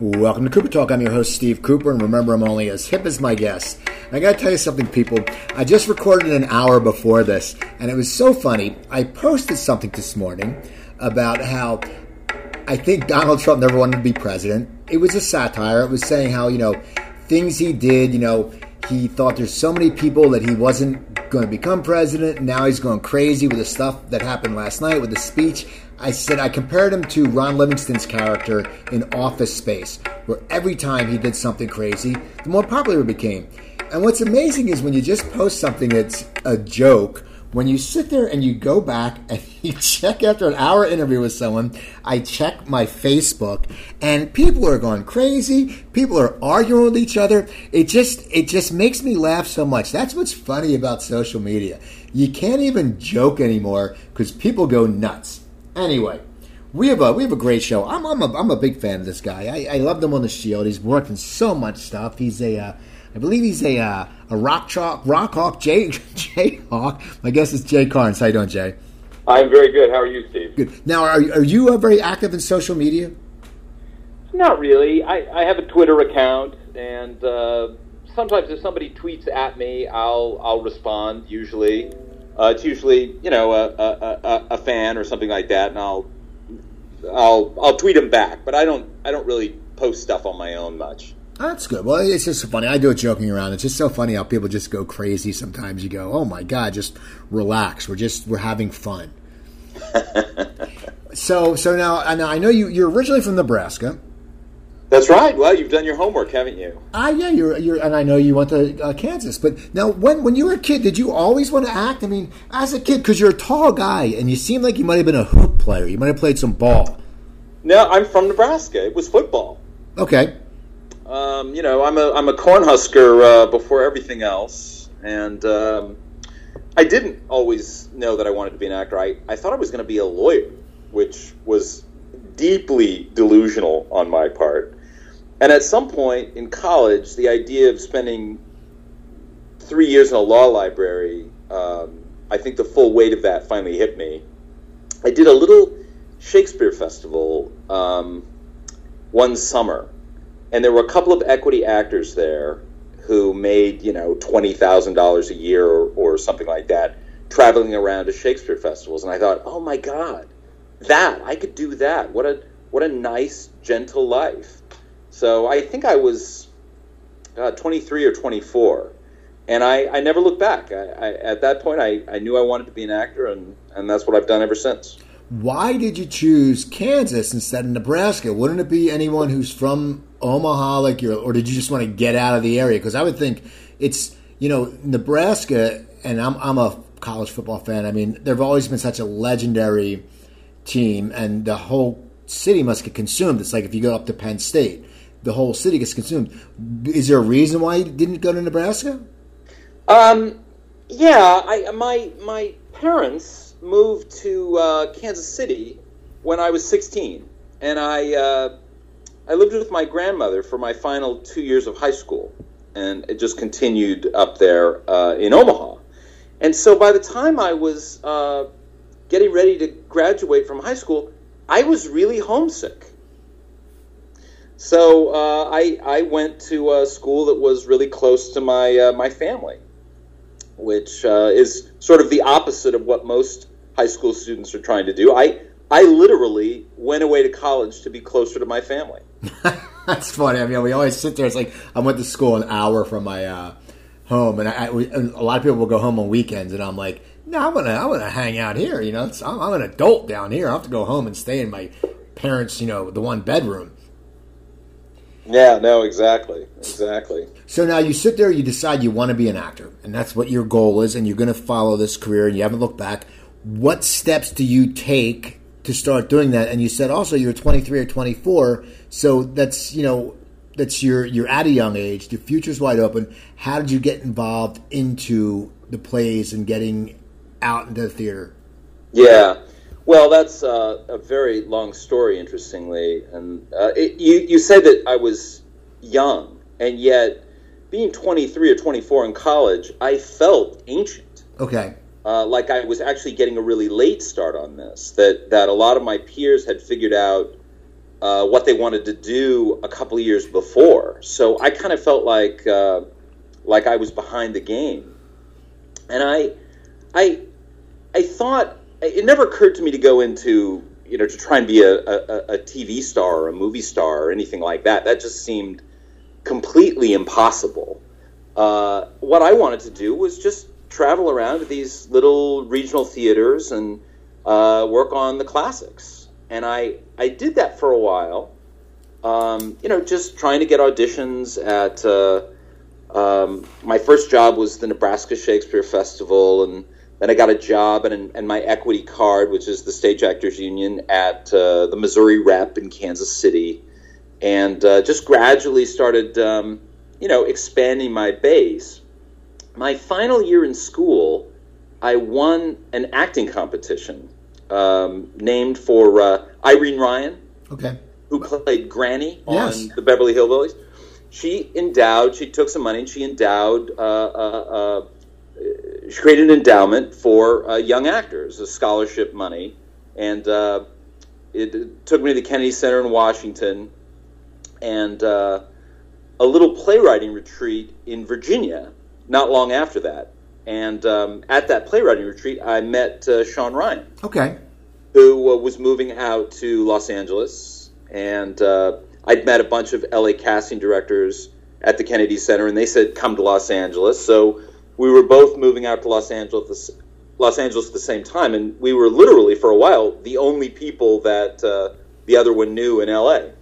Welcome to Cooper Talk. I'm your host, Steve Cooper, and remember, I'm only as hip as my guest. I gotta tell you something, people. I just recorded an hour before this, and it was so funny. I posted something this morning about how I think Donald Trump never wanted to be president. It was a satire. It was saying how, you know, things he did, you know, he thought there's so many people that he wasn't going to become president. Now he's going crazy with the stuff that happened last night with the speech. I said I compared him to Ron Livingston's character in Office Space, where every time he did something crazy, the more popular he became. And what's amazing is when you just post something that's a joke, when you sit there and you go back and you check after an hour interview with someone, I check my Facebook and people are going crazy. People are arguing with each other. It just it just makes me laugh so much. That's what's funny about social media. You can't even joke anymore because people go nuts. Anyway, we have a we have a great show. I'm I'm a, I'm a big fan of this guy. I, I loved him on the Shield. He's worked in so much stuff. He's a uh, I believe he's a uh, a rock chalk rock hawk Jay Jay Hawk. My guess is Jay Karnes. How you doing, Jay? I'm very good. How are you, Steve? Good. Now, are are you uh, very active in social media? Not really. I, I have a Twitter account, and uh, sometimes if somebody tweets at me, I'll I'll respond. Usually, uh, it's usually you know a, a, a, a fan or something like that, and I'll I'll I'll tweet them back. But I don't I don't really post stuff on my own much. That's good. Well, it's just funny. I do it joking around. It's just so funny how people just go crazy. Sometimes you go, "Oh my god, just relax. We're just we're having fun." so so now, now I know you you're originally from Nebraska. That's right. Well, you've done your homework, haven't you? Ah, yeah, you're, you're, and I know you went to uh, Kansas. But now, when when you were a kid, did you always want to act? I mean, as a kid, because you're a tall guy and you seem like you might have been a hoop player. You might have played some ball. No, I'm from Nebraska. It was football. Okay. Um, you know, I'm a I'm a cornhusker uh, before everything else, and um, I didn't always know that I wanted to be an actor. I, I thought I was going to be a lawyer, which was deeply delusional on my part. And at some point in college, the idea of spending three years in a law library, um, I think the full weight of that finally hit me. I did a little Shakespeare festival um, one summer, and there were a couple of equity actors there who made you know twenty thousand dollars a year or, or something like that, traveling around to Shakespeare festivals. And I thought, oh my god, that I could do that. What a what a nice, gentle life. So I think I was uh, 23 or 24, and I, I never looked back. I, I, at that point, I, I knew I wanted to be an actor, and, and that's what I've done ever since. Why did you choose Kansas instead of Nebraska? Wouldn't it be anyone who's from Omaha, like you, or did you just want to get out of the area? Because I would think it's you know Nebraska, and I'm I'm a college football fan. I mean, there've always been such a legendary team, and the whole city must get consumed. It's like if you go up to Penn State the whole city gets consumed. Is there a reason why you didn't go to Nebraska? Um, yeah, I, my my parents moved to uh, Kansas City when I was 16, and I uh, I lived with my grandmother for my final two years of high school, and it just continued up there uh, in Omaha. And so by the time I was uh, getting ready to graduate from high school, I was really homesick. So uh, I I went to a school that was really close to my uh, my family, which uh, is sort of the opposite of what most high school students are trying to do. I I literally went away to college to be closer to my family. That's funny. I mean, we always sit there. It's like I went to school an hour from my uh, home, and a lot of people will go home on weekends, and I'm like, no, I'm gonna I'm gonna hang out here. You know, I'm, I'm an adult down here. I have to go home and stay in my parents' you know the one bedroom. Yeah, no, exactly. Exactly. So now you sit there, you decide you want to be an actor, and that's what your goal is, and you're going to follow this career, and you haven't looked back. What steps do you take to start doing that? And you said also you're 23 or 24, so that's, you know, that's your you're at a young age, the future's wide open. How did you get involved into the plays and getting out into the theater? Yeah. Well, that's uh, a very long story, interestingly. And uh, it, you, you said that I was young, and yet being 23 or 24 in college, I felt ancient. Okay. Uh, like I was actually getting a really late start on this. That that a lot of my peers had figured out uh, what they wanted to do a couple of years before. So I kind of felt like uh, like I was behind the game, and I I I thought it never occurred to me to go into you know to try and be a, a, a TV star or a movie star or anything like that. That just seemed completely impossible. Uh, what I wanted to do was just travel around to these little regional theaters and uh, work on the classics. And I, I did that for a while, um, you know, just trying to get auditions at. Uh, um, my first job was the Nebraska Shakespeare Festival, and then I got a job and, and my equity card, which is the Stage Actors Union, at uh, the Missouri Rep in Kansas City, and uh, just gradually started, um, you know, expanding my base. My final year in school, I won an acting competition um, named for uh, Irene Ryan, Okay. who played Granny on Yes. the Beverly Hillbillies. She endowed. She took some money and she endowed. She created an endowment for uh, young actors, a scholarship money, and uh, it, it took me to the Kennedy Center in Washington, and uh, a little playwriting retreat in Virginia. Not long after that, and um, at that playwriting retreat, I met uh, Sean Ryan Okay. who uh, was moving out to Los Angeles, and uh, I'd met a bunch of LA casting directors at the Kennedy Center, and they said, "Come to Los Angeles." So we were both moving out to Los Angeles, Los Angeles at the same time, and we were literally for a while the only people that uh, the other one knew in LA.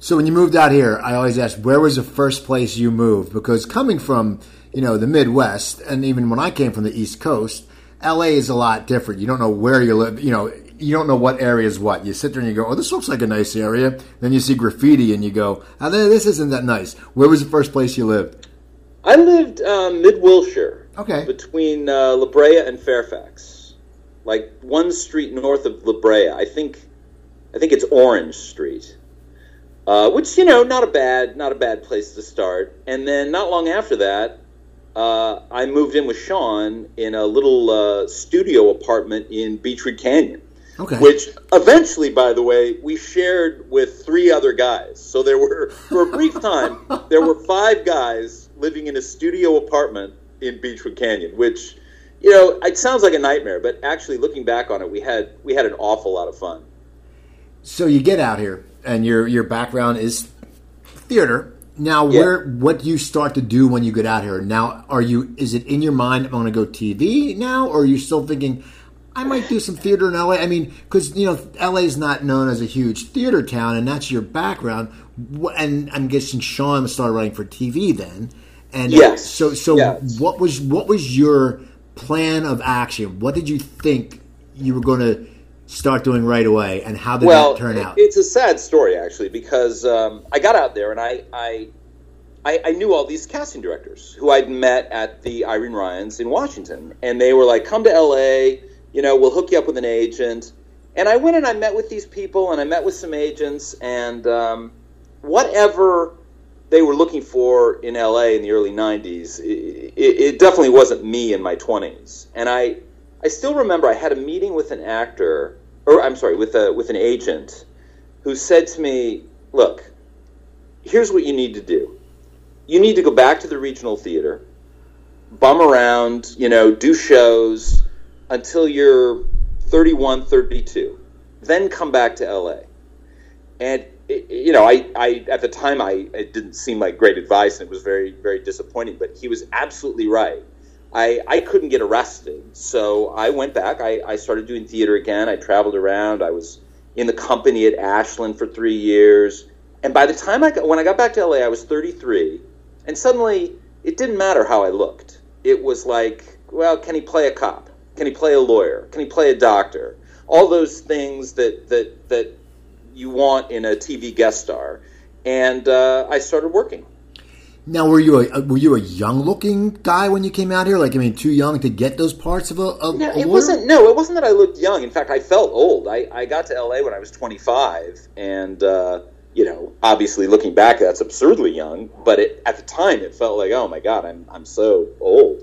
So when you moved out here, I always ask, where was the first place you moved? Because coming from, you know, the Midwest, and even when I came from the East Coast, LA is a lot different. You don't know where you live. You know, you don't know what area is what. You sit there and you go, oh, this looks like a nice area. Then you see graffiti and you go, oh, this isn't that nice. Where was the first place you lived? I lived um, mid Wilshire. Okay. between uh, La Brea and Fairfax, like one street north of La Brea. I think, I think it's Orange Street, uh, which you know, not a bad, not a bad place to start. And then not long after that, uh, I moved in with Sean in a little uh, studio apartment in Beachwood Canyon. Okay. Which eventually, by the way, we shared with three other guys. So there were, for a brief time, there were five guys living in a studio apartment in Beachwood Canyon. Which, you know, it sounds like a nightmare, but actually, looking back on it, we had we had an awful lot of fun. So you get out here, and your your background is theater. Now, Yeah. where what do you start to do when you get out here? Now, are you is it in your mind? I'm going to go TV now, or are you still thinking I might do some theater in LA? I mean, because you know LA is not known as a huge theater town, and that's your background. And I'm guessing Sean started writing for TV then. And Yes. so so Yes. what was what was your plan of action? What did you think you were going to start doing right away, and how did well, that turn out? it's a sad story actually because um, I got out there and I, I I I knew all these casting directors who I'd met at the Irene Ryans in Washington, and they were like, "Come to L.A. You know, we'll hook you up with an agent." And I went and I met with these people, and I met with some agents, and um, whatever they were looking for in LA in the early 90s, it, it, it definitely wasn't me in my 20s. And I, I still remember I had a meeting with an actor, or I'm sorry, with, a, with an agent who said to me, Look, here's what you need to do. You need to go back to the regional theater, bum around, you know, do shows until you're 31, 32. Then come back to LA. And you know, I, I at the time I it didn't seem like great advice, and it was very very disappointing. But he was absolutely right. I I couldn't get arrested, so I went back. I, I started doing theater again. I traveled around. I was in the company at Ashland for three years, and by the time I got when I got back to LA, I was 33, and suddenly it didn't matter how I looked. It was like, well, can he play a cop? Can he play a lawyer? Can he play a doctor? All those things that that that you want in a TV guest star. And uh, I started working. Now, were you a were you a young looking guy when you came out here? Like, I mean, too young to get those parts of a, a, No, it lawyer? wasn't. No, it wasn't that I looked young. In fact, I felt old. I, I got to LA when I was 25, and uh, you know, obviously looking back, that's absurdly young. But it, at the time, it felt like, oh my god, I'm I'm so old.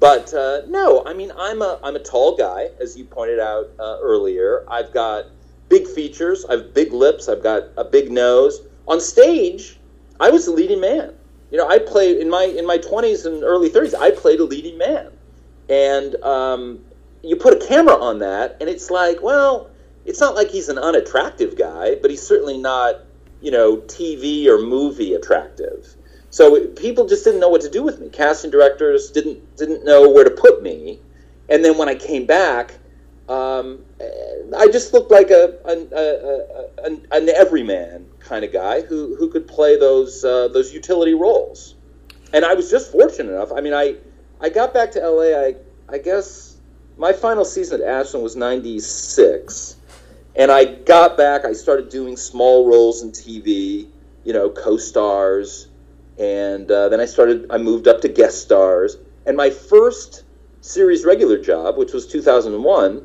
But uh, no, I mean, I'm a I'm a tall guy, as you pointed out uh, earlier. I've got big features. I have big lips. I've got a big nose. On stage, I was the leading man. You know, I played in my in my twenties and early thirties. I played a leading man, and um, you put a camera on that, and it's like, well, it's not like he's an unattractive guy, but he's certainly not, you know, TV or movie attractive. So people just didn't know what to do with me. Casting directors didn't didn't know where to put me, and then when I came back, um, I just looked like a an, a, a, an everyman kind of guy who, who could play those uh, those utility roles. And I was just fortunate enough. I mean, I I got back to LA. I I guess my final season at Ashland was '96, and I got back. I started doing small roles in TV, you know, co-stars, and uh, then I started. I moved up to guest stars, and my first series regular job, which was 2001,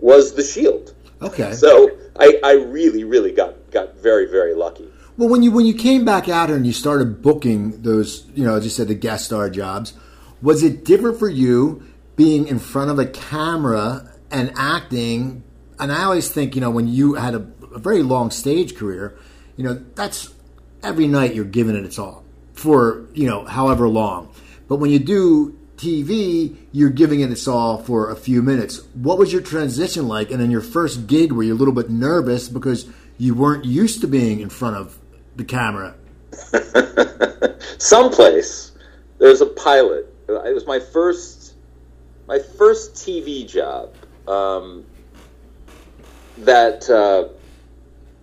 was The Shield. Okay. So I, I really, really got got very, very lucky. Well, when you when you came back out here and you started booking those, you know, as you said, the guest star jobs, was it different for you being in front of a camera and acting? And I always think, you know, when you had a, a very long stage career, you know, that's every night you're giving it its all for you know however long. But when you do TV, you're giving it its all for a few minutes. What was your transition like? And then your first gig, were you a little bit nervous because you weren't used to being in front of the camera? Someplace there's a pilot. It was my first, my first TV job. Um, that uh,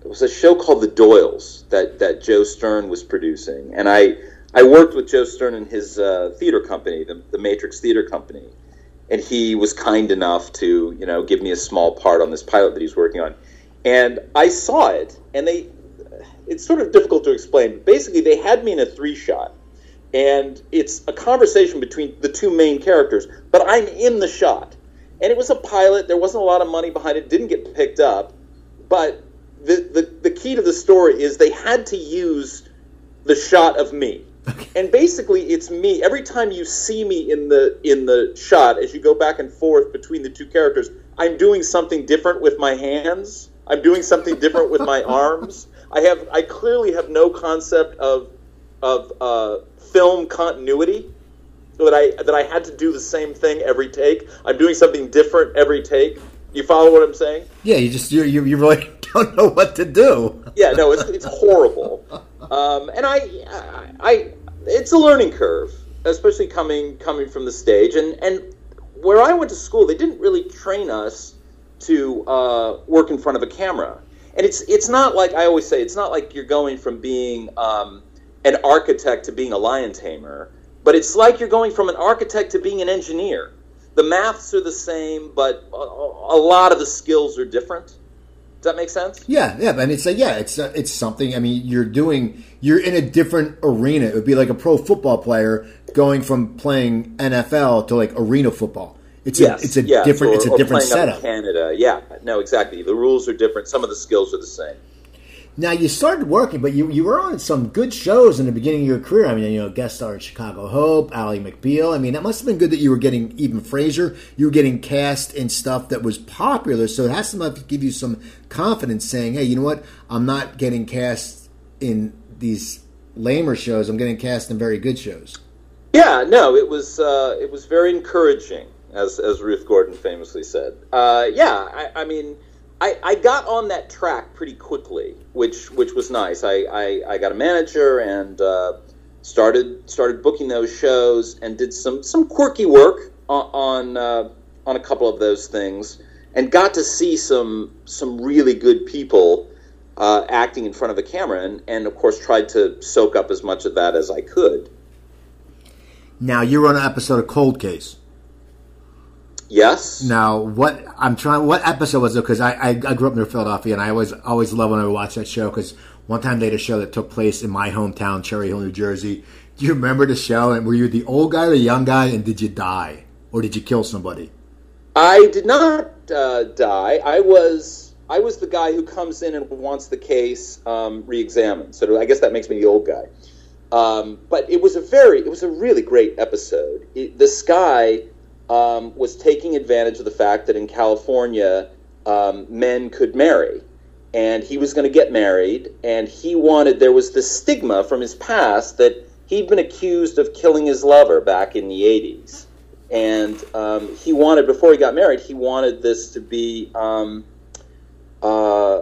it was a show called The Doyles that that Joe Stern was producing, and I I worked with Joe Stern in his uh, theater company, the, the Matrix Theater Company, and he was kind enough to, you know, give me a small part on this pilot that he's working on. And I saw it, and they, it's sort of difficult to explain. But basically, they had me in a three shot, and it's a conversation between the two main characters, but I'm in the shot. And it was a pilot. There wasn't a lot of money behind it. Didn't get picked up, but the, the, the key to the story is they had to use the shot of me and basically, it's me. Every time you see me in the in the shot, as you go back and forth between the two characters, I'm doing something different with my hands. I'm doing something different with my arms. I have I clearly have no concept of of uh, film continuity. That I that I had to do the same thing every take. I'm doing something different every take. You follow what I'm saying? Yeah, you just you you, you really don't know what to do. yeah, no, it's it's horrible. Um, and I, I, it's a learning curve, especially coming coming from the stage. And and where I went to school, they didn't really train us to uh, work in front of a camera. And it's it's not like I always say, it's not like you're going from being um, an architect to being a lion tamer, but it's like you're going from an architect to being an engineer. The maths are the same, but a, a lot of the skills are different. Does that make sense? Yeah, yeah. And it's a, yeah, it's a, it's something. I mean, you're doing you're in a different arena. It would be like a pro football player going from playing NFL to like arena football. It's yes, a it's a yes, different or, it's a different setup. Canada, yeah, no, exactly. The rules are different. Some of the skills are the same. Now you started working, but you, you were on some good shows in the beginning of your career. I mean, you know, guest star in Chicago Hope, Ally McBeal. I mean, that must have been good that you were getting even Frasier. You were getting cast in stuff that was popular, so it has to give you some confidence, saying, "Hey, you know what? I'm not getting cast in these lamer shows. I'm getting cast in very good shows." Yeah, no, it was uh, it was very encouraging, as as Ruth Gordon famously said. Uh, yeah, I, I mean I, I got on that track pretty quickly, which which was nice. I, I, I got a manager and uh, started started booking those shows and did some some quirky work on on, uh, on a couple of those things and got to see some some really good people uh, acting in front of a camera and, and of course tried to soak up as much of that as I could. Now you were on an episode of Cold Case. Yes. Now, what I'm trying, what episode was it? Because I, I, I grew up near Philadelphia, and I always always love when I watch that show. Because one time they had a show that took place in my hometown, Cherry Hill, New Jersey. Do you remember the show? And were you the old guy or the young guy? And did you die, or did you kill somebody? I did not uh, die. I was I was the guy who comes in and wants the case um, re-examined. So I guess that makes me the old guy. Um, but it was a very, it was a really great episode. It, this guy um, was taking advantage of the fact that in California, um, men could marry. and he was going to get married, and he wanted. There was this stigma from his past that he'd been accused of killing his lover back in the '80s, and um, he wanted before he got married, he wanted this to be. Um, uh,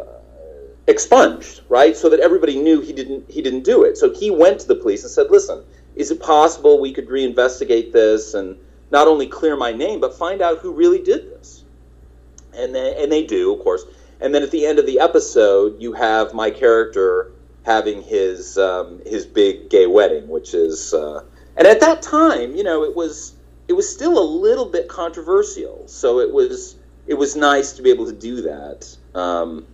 expunged, right? So that everybody knew he didn't he didn't do it. So he went to the police and said, "Listen, is it possible we could reinvestigate this and not only clear my name but find out who really did this?" And they, and they do, of course. And then at the end of the episode, you have my character having his um, his big gay wedding, which is uh, and at that time, you know, it was it was still a little bit controversial. So it was it was nice to be able to do that. Um,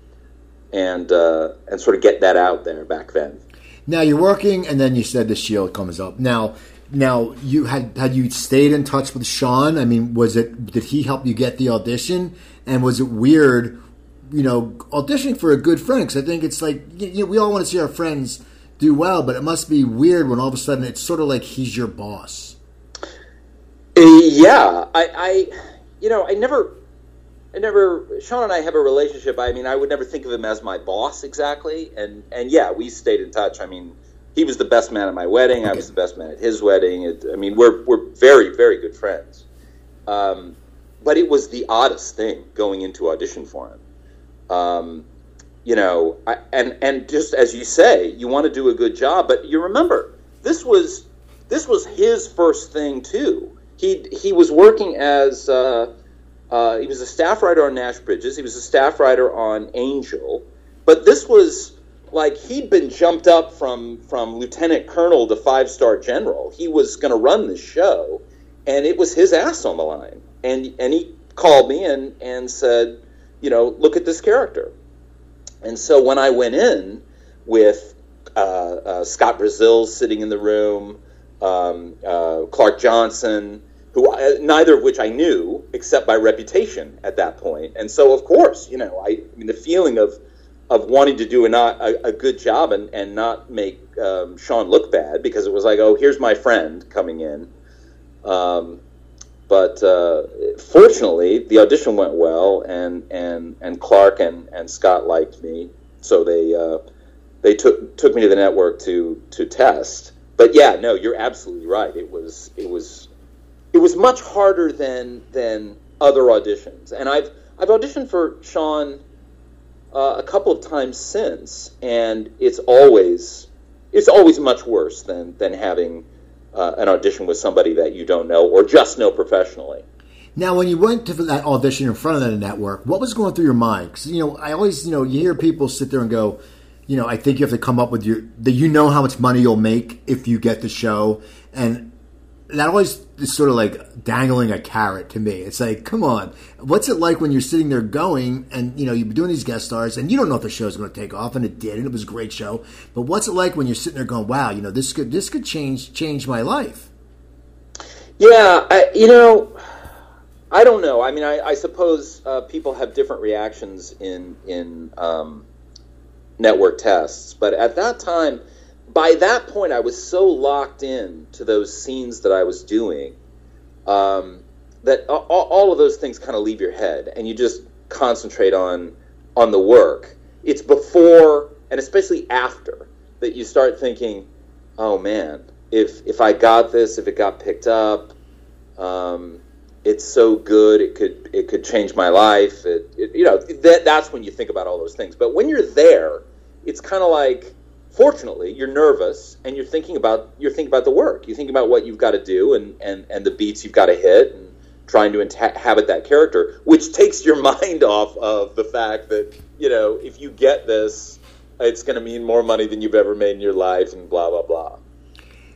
and uh, and sort of get that out there back then. Now you're working, and then you said the Shield comes up. Now, now you had had you stayed in touch with Sean? I mean, was it did he help you get the audition? And was it weird, you know, auditioning for a good friend? Because I think it's like you know, we all want to see our friends do well, but it must be weird when all of a sudden it's sort of like he's your boss. Uh, yeah, I, I you know, I never I never Sean and I have a relationship. I mean, I would never think of him as my boss exactly, and and yeah, we stayed in touch. I mean, he was the best man at my wedding. Okay. I was the best man at his wedding. It, I mean, we're we're very very good friends. Um, but it was the oddest thing going into audition for him. Um, you know, I, and and just as you say, you want to do a good job, but you remember this was this was his first thing too. He he was working as uh, uh, he was a staff writer on Nash Bridges. He was a staff writer on Angel. But this was like he'd been jumped up from from lieutenant colonel to five star general. He was going to run the show, and it was his ass on the line. And and he called me and and said, you know, look at this character. And so when I went in with uh, uh, Scott Brazil sitting in the room, um, uh, Clark Johnson, who I, neither of which I knew except by reputation at that point. And so, of course, you know, I, I mean, the feeling of of wanting to do a not a, a good job and, and not make um, Sean look bad because it was like, oh, here's my friend coming in. Um, but uh, fortunately, the audition went well, and and and Clark and, and Scott liked me, so they uh, they took took me to the network to to test. But yeah, no, you're absolutely right. It was it was it was much harder than than other auditions. And I've I've auditioned for Sean uh, a couple of times since, and it's always it's always much worse than than having uh, an audition with somebody that you don't know or just know professionally. Now, when you went to that audition in front of that network, what was going through your mind? Because you know, I always you know you hear people sit there and go, you know, I think you have to come up with your that you know how much money you'll make if you get the show, and that always is sort of like dangling a carrot to me. It's like, come on, what's it like when you're sitting there going and you know you've been doing these guest stars and you don't know if the show's going to take off, and it did, and it was a great show. But what's it like when you're sitting there going, wow, you know, this could this could change change my life? Yeah, I, you know, I don't know. I mean, I, I suppose uh, people have different reactions in in um, network tests, but at that time by that point, I was so locked in to those scenes that I was doing um, that all, all, of those things kind of leave your head, and you just concentrate on on the work. It's before and especially after that you start thinking, "Oh man, if if I got this, if it got picked up, um, it's so good. It could it could change my life. It, it, you know that that's when you think about all those things. But when you're there, it's kind of like fortunately you're nervous and you're thinking about you're thinking about the work. You think about what you've got to do and and and the beats you've got to hit and trying to inhabit that character which takes your mind off of the fact that you know if you get this it's going to mean more money than you've ever made in your life and blah blah blah.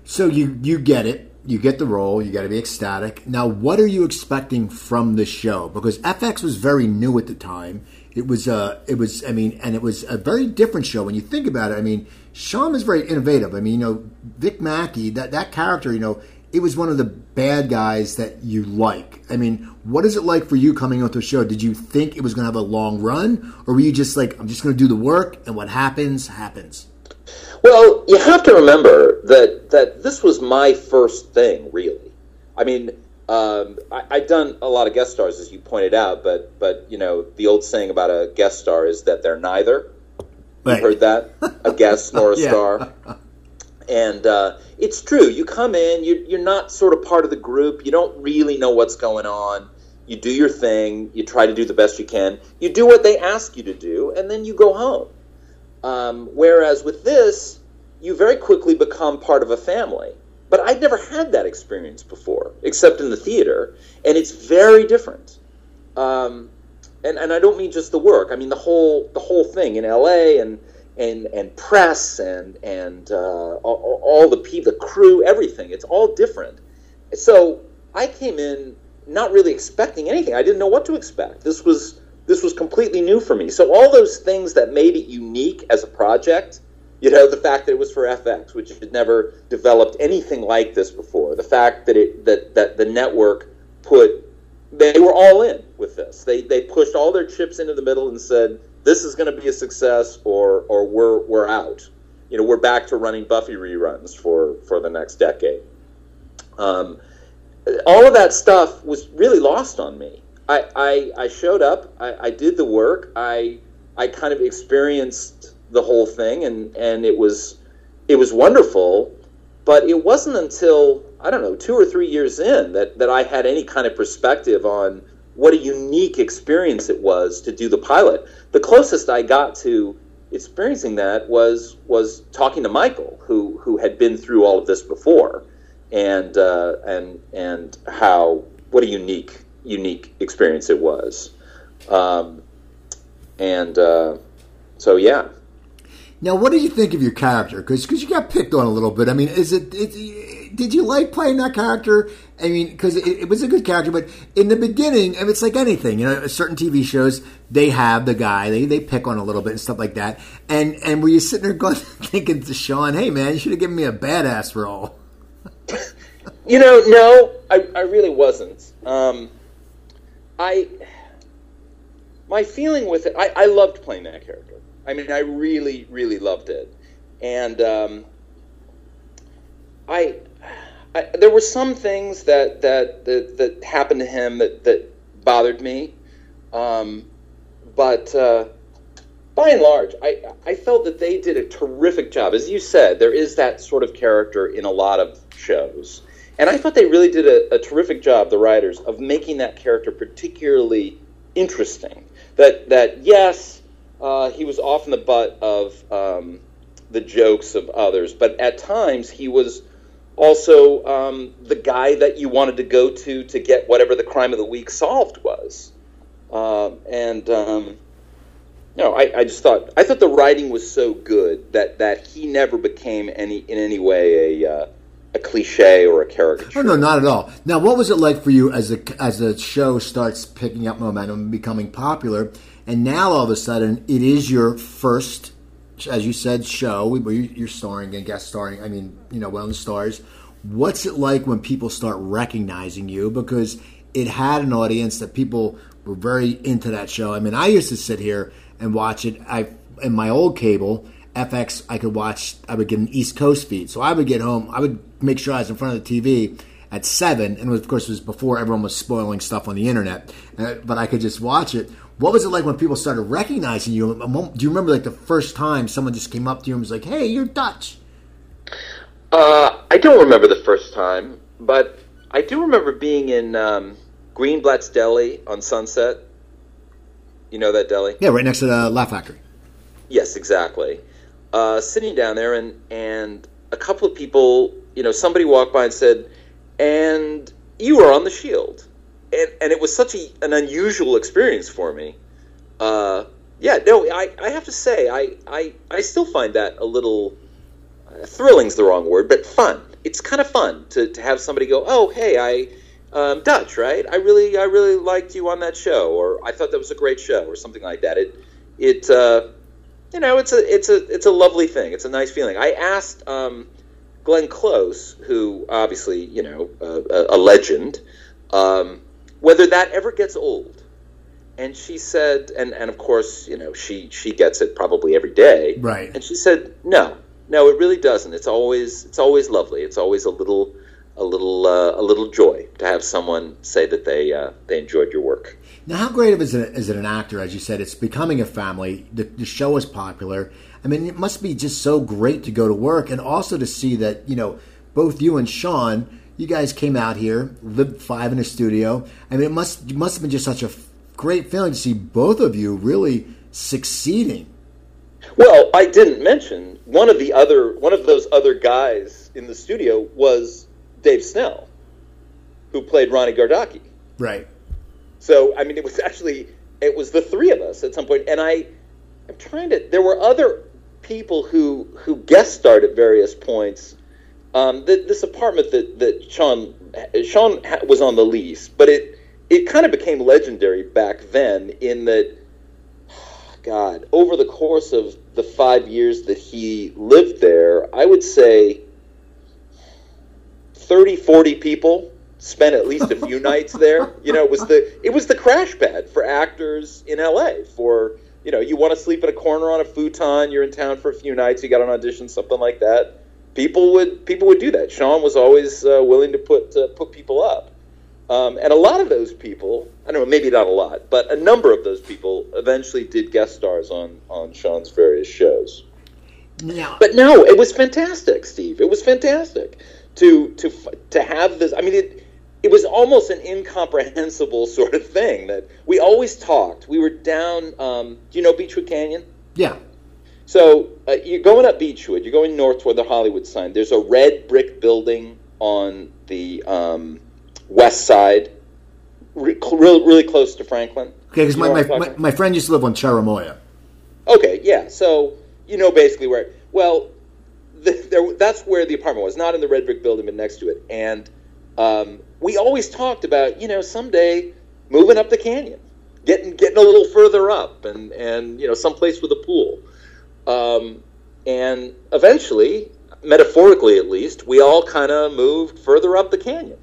So you you get it. You get the role. You got to be ecstatic. Now what are you expecting from the show? Because fx was very new at the time. It was uh it was i mean and it was a very different show. When you think about it i mean Sean is very innovative. I mean, you know, Vic Mackey, that, that character, you know, it was one of the bad guys that you like. I mean, what is it like for you coming onto the show? Did you think it was going to have a long run, or were you just like, I'm just going to do the work, and what happens happens? Well, you have to remember that that this was my first thing, really. I mean, Um, I, I've done a lot of guest stars, as you pointed out, but but you know the old saying about a guest star is that they're neither. Right. You've heard that a guest nor a Yeah. star, and uh, it's true. You come in, you, you're not sort of part of the group. You don't really know what's going on. You do your thing. You try to do the best you can. You do what they ask you to do, and then you go home. Um, whereas with this, you very quickly become part of a family. But I'd never had that experience before, except in the theater, and it's very different. Um, and, and I don't mean just the work. I mean the whole the whole thing in L.A. and and and press and and uh, all, all the people, the crew, everything. It's all different. So I came in not really expecting anything. I didn't know what to expect. This was this was completely new for me. So all those things that made it unique as a project, you know, the fact that it was for FX, which had never developed anything like this before, the fact that it that that the network put they were all in with this. They they pushed all their chips into the middle and said this is going to be a success or or we're we're out. You know, we're back to running Buffy reruns for for the next decade. Um, all of that stuff was really lost on me. I, I, I showed up, I, I did the work, I I kind of experienced the whole thing, and, and it was it was wonderful. But it wasn't until I don't know two or three years in that, that I had any kind of perspective on what a unique experience it was to do the pilot. The closest I got to experiencing that was was talking to Michael, who who had been through all of this before, and uh, and and how what a unique unique experience it was, um, and uh, so yeah. Now, what do you think of your character? Because you got picked on a little bit. I mean, is it? it did you like playing that character? I mean, because it, it was a good character, but in the beginning, and it's like anything, you know, certain TV shows they have the guy they, they pick on a little bit and stuff like that. And and were you sitting there going thinking to Sean, "Hey man, you should have given me a badass role." You know, no, I, I really wasn't. Um, I my feeling with it, I, I loved playing that character. I mean, I really, really loved it, and um, I, I there were some things that that that, that happened to him that that bothered me, um, but. Uh, by and large, I, I felt that they did a terrific job. As you said, there is that sort of character in a lot of shows. And I thought they really did a, a terrific job, the writers, of making that character particularly interesting. That, that yes, uh, he was often the butt of um, the jokes of others, but at times he was also um, the guy that you wanted to go to to get whatever the crime of the week solved was. Uh, and. Um, no, I, I just thought I thought the writing was so good that, that he never became any in any way a uh, a cliche or a caricature. Oh no, not at all. Now, what was it like for you as the as the show starts picking up momentum and becoming popular, and now all of a sudden it is your first, as you said, show where you- you're starring and guest starring. I mean, you know, well, the stars. What's it like when people start recognizing you because it had an audience that people were very into that show. I mean, I used to sit here and watch it. I in my old cable. FX, I could watch. I would get an East Coast feed, so I would get home. I would make sure I was in front of the TV at seven, and of course, it was before everyone was spoiling stuff on the internet. Uh, but I could just watch it. What was it like when people started recognizing you? Do you remember like the first time someone just came up to you and was like, "Hey, you're Dutch"? Uh, I don't remember the first time, but I do remember being in um, Greenblatt's Deli on Sunset. You know that deli? Yeah, right next to the Laugh Factory. Yes, exactly. Uh, sitting down there, and and a couple of people, you know, somebody walked by and said, "And you were on the Shield," and and it was such a, an unusual experience for me. Uh, yeah, no, I, I have to say, I, I I still find that a little uh, thrilling's the wrong word, but fun. It's kind of fun to, to have somebody go, "Oh, hey, I." Um, Dutch, right? I really, I really liked you on that show, or I thought that was a great show, or something like that. It, it, uh, you know, it's a it's a it's a lovely thing. It's a nice feeling. I asked um, Glenn Close, who obviously you know a, a legend, um, whether that ever gets old, and she said, and and of course you know she she gets it probably every day, Right. And she said, no, no, it really doesn't. It's always it's always lovely. It's always a little a little uh, a little joy to have someone say that they uh, they enjoyed your work. Now, how great is it, is it an actor? As you said, it's becoming a family. The, the show is popular. I mean, it must be just so great to go to work and also to see that you know both you and Sean, you guys came out here, lived five in a studio. I mean, it must it must have been just such a great feeling to see both of you really succeeding. Well, I didn't mention one of the other one of those other guys in the studio was Dave Snell, who played Ronnie Gardocki. Right. So I mean, it was actually it was the three of us at some point, and I I'm trying to. There were other people who who guest starred at various points. Um, the, this apartment that that Sean Sean was on the lease, but it it kind of became legendary back then in that. God, over the course of the five years that he lived there, I would say 30, 40 people spent at least a few nights there. You know, it was the it was the crash pad for actors in LA. For you know, you want to sleep in a corner on a futon. You're in town for a few nights. You got an audition, something like that. People would people would do that. Sean was always uh, willing to put uh, put people up. Um, and a lot of those people, I don't know, maybe not a lot, but a number of those people eventually did guest stars on, on Sean's various shows. Yeah. But no, it was fantastic, Steve. It was fantastic to to to have this. I mean, it it was almost an incomprehensible sort of thing that we always talked. We were down. Um, do you know Beachwood Canyon? Yeah. So uh, you're going up Beachwood. You're going north toward the Hollywood sign. There's a red brick building on the um, west side, re- really, really close to Franklin. Okay, because my, my, my, my, friend used to live on Cheremoya. Okay, yeah. So you know basically where. Well, the, there, that's where the apartment was, not in the red brick building, but next to it. And um, we always talked about, you know, someday moving up the canyon, getting getting a little further up, and and you know, someplace with a pool. Um, and eventually, metaphorically at least, we all kind of moved further up the canyon.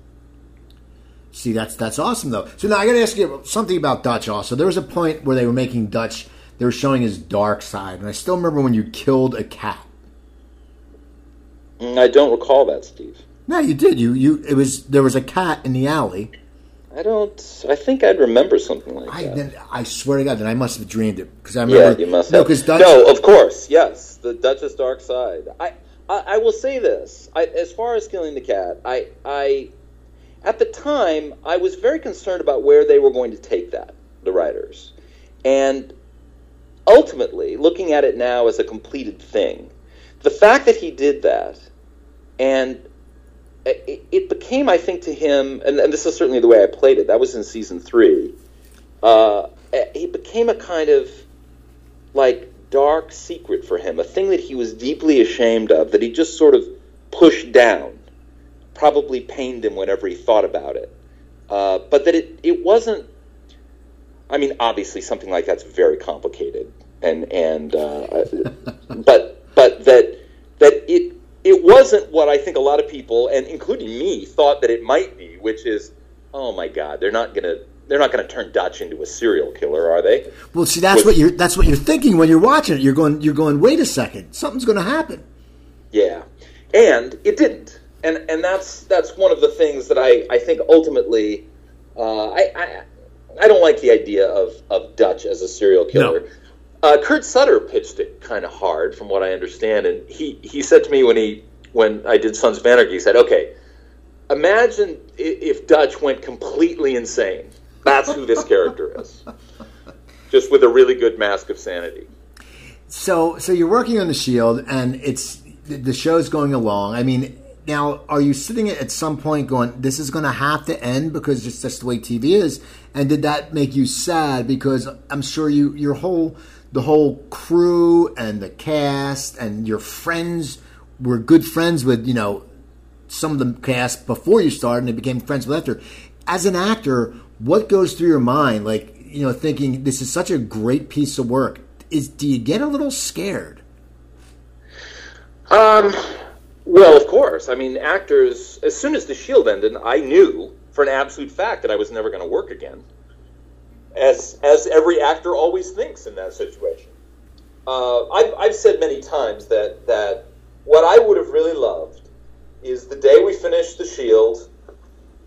See, that's that's awesome though. So now I got to ask you something about Dutch. Also, there was a point where they were making Dutch. They were showing his dark side, and I still remember when you killed a cat. Mm, I don't recall that, Steve. No, you did. You you. It was there was a cat in the alley. I don't. I think I'd remember something like I, that. Then, I swear to God, then I must have dreamed it because I remember. Yeah, you must no, have. Dutch, no, of course, yes, the Dutch's Dark Side. I, I, I will say this: I, as far as killing the cat, I, I, at the time, I was very concerned about where they were going to take that, the writers, and ultimately, looking at it now as a completed thing, the fact that he did that, and it, became, I think, to him, and, and, this is certainly the way I played it. That was in season three. Uh, it became a kind of like dark secret for him, a thing that he was deeply ashamed of, that he just sort of pushed down. Probably pained him whenever he thought about it, uh, but that it it wasn't. I mean, obviously, something like that's very complicated, and and uh, but but that that it it wasn't what I think a lot of people, and including me, thought that it might be, which is, oh my God, they're not gonna they're not going to turn Dutch into a serial killer, are they? Well, see, that's what you're that's what you're thinking when you're watching it. You're going you're going, wait a second, something's going to happen. Yeah, and it didn't, and and that's that's one of the things that I I think ultimately, uh, I, I I don't like the idea of of Dutch as a serial killer. No. Uh, Kurt Sutter pitched it kind of hard, from what I understand, and he, he said to me when he when I did Sons of Anarchy, he said, "Okay, imagine if Dutch went completely insane. That's who this character is, just with a really good mask of sanity." So, so you're working on the Shield, and it's the show's going along. I mean, now are you sitting at some point going, "This is going to have to end because it's just the way TV is"? And did that make you sad? Because I'm sure you your whole the whole crew and the cast and your friends were good friends with you know some of the cast before you started and they became friends with after. As an actor what goes through your mind? Like you know thinking this is such a great piece of work. Is do you get a little scared? Um well of course. I mean actors as soon as the shield ended i knew for an absolute fact that i was never going to work again as as every actor always thinks in that situation. Uh, I've, I've said many times that that what I would have really loved is the day we finished The Shield.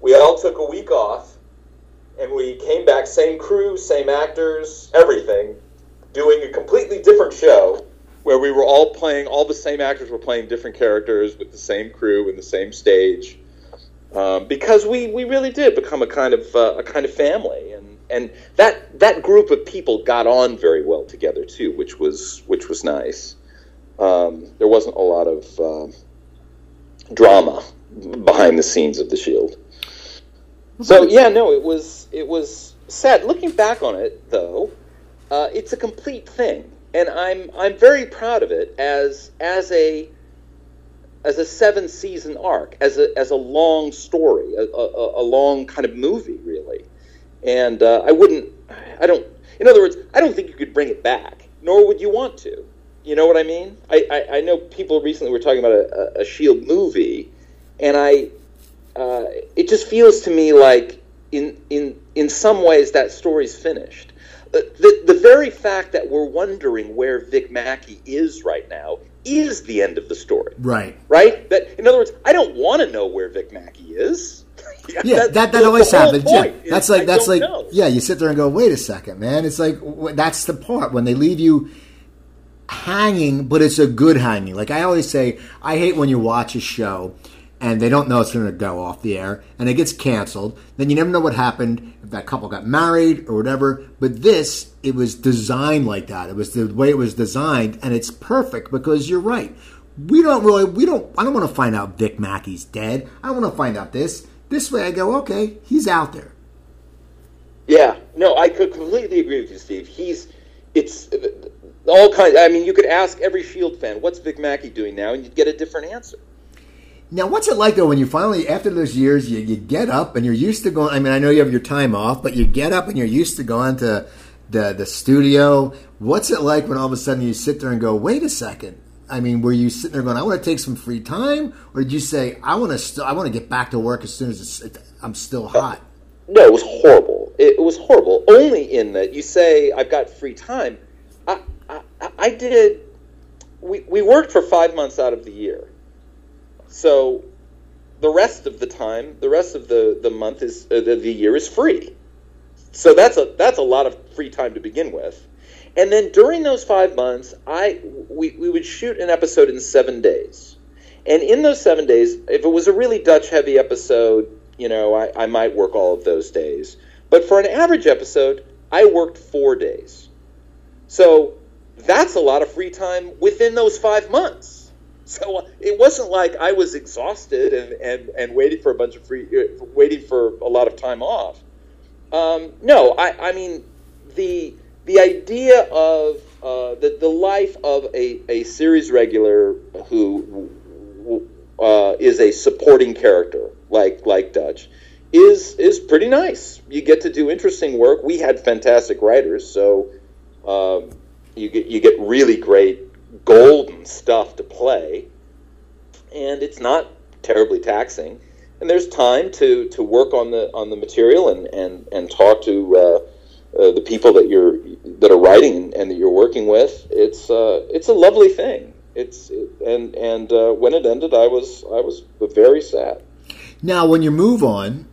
We all took a week off, and we came back, same crew, same actors, everything, doing a completely different show where we were all playing, all the same actors were playing different characters with the same crew and the same stage. Um, because we, we really did become a kind of uh, a kind of family, and, and that that group of people got on very well together too, which was which was nice. Um, there wasn't a lot of uh, drama behind the scenes of the Shield. So yeah, no, it was it was sad. Looking back on it, though, uh, it's a complete thing, and I'm I'm very proud of it as as a as a seven season arc, as a as a long story, a, a, a long kind of movie, really. And uh, I wouldn't, I don't. In other words, I don't think you could bring it back, nor would you want to. You know what I mean? I, I, I know people recently were talking about a, a Shield movie, and I, uh, it just feels to me like in in in some ways that story's finished. The, the, the very fact that we're wondering where Vic Mackey is right now is the end of the story. Right. Right? That in other words, I don't want to know where Vic Mackey is. Yeah, that that, that always happens. Yeah, that's like that's like know. yeah. You sit there and go, wait a second, man. It's like that's the part when they leave you hanging, but it's a good hanging. Like I always say, I hate when you watch a show and they don't know it's going to go off the air and it gets canceled. Then you never know what happened if that couple got married or whatever. But this, it was designed like that. It was the way it was designed, and it's perfect because you're right. We don't really, we don't. I don't want to find out Vic Mackey's dead. I want to find out this. This way, I go, okay, he's out there. Yeah, no, I could completely agree with you, Steve. He's, it's all kinds. I mean, you could ask every Shield fan, "What's Vic Mackey doing now?" and you'd get a different answer. Now, what's it like though when you finally, after those years, you, you get up and you're used to going? I mean, I know you have your time off, but you get up and you're used to going to the the studio. What's it like when all of a sudden you sit there and go, "Wait a second, I mean, were you sitting there going, "I want to take some free time," or did you say, "I want to, st- I want to get back to work as soon as I'm still hot"? No, it was horrible. It, it, was horrible. Only in that you say, "I've got free time." I, I, I did. We we worked for five months out of the year, so the rest of the time, the rest of the the month is uh, the, the year is free. So that's a that's a lot of free time to begin with. And then during those five months, I we, we would shoot an episode in seven days. And in those seven days, if it was a really Dutch heavy episode, you know, I, I might work all of those days. But for an average episode, I worked four days. So that's a lot of free time within those five months. So it wasn't like I was exhausted and, and, and waiting for a bunch of free, uh, waiting for a lot of time off. Um, no, I, I mean, the the idea of uh, the, the life of a, a series regular who uh, is a supporting character like like Dutch is is pretty nice. You get to do interesting work. We had fantastic writers, so um, you get you get really great golden stuff to play, and it's not terribly taxing. And there's time to, to work on the on the material and, and, and talk to uh, uh, the people that you're that are writing and that you're working with. It's uh, it's a lovely thing. It's and and uh, when it ended, I was I was very sad. Now, when you move on,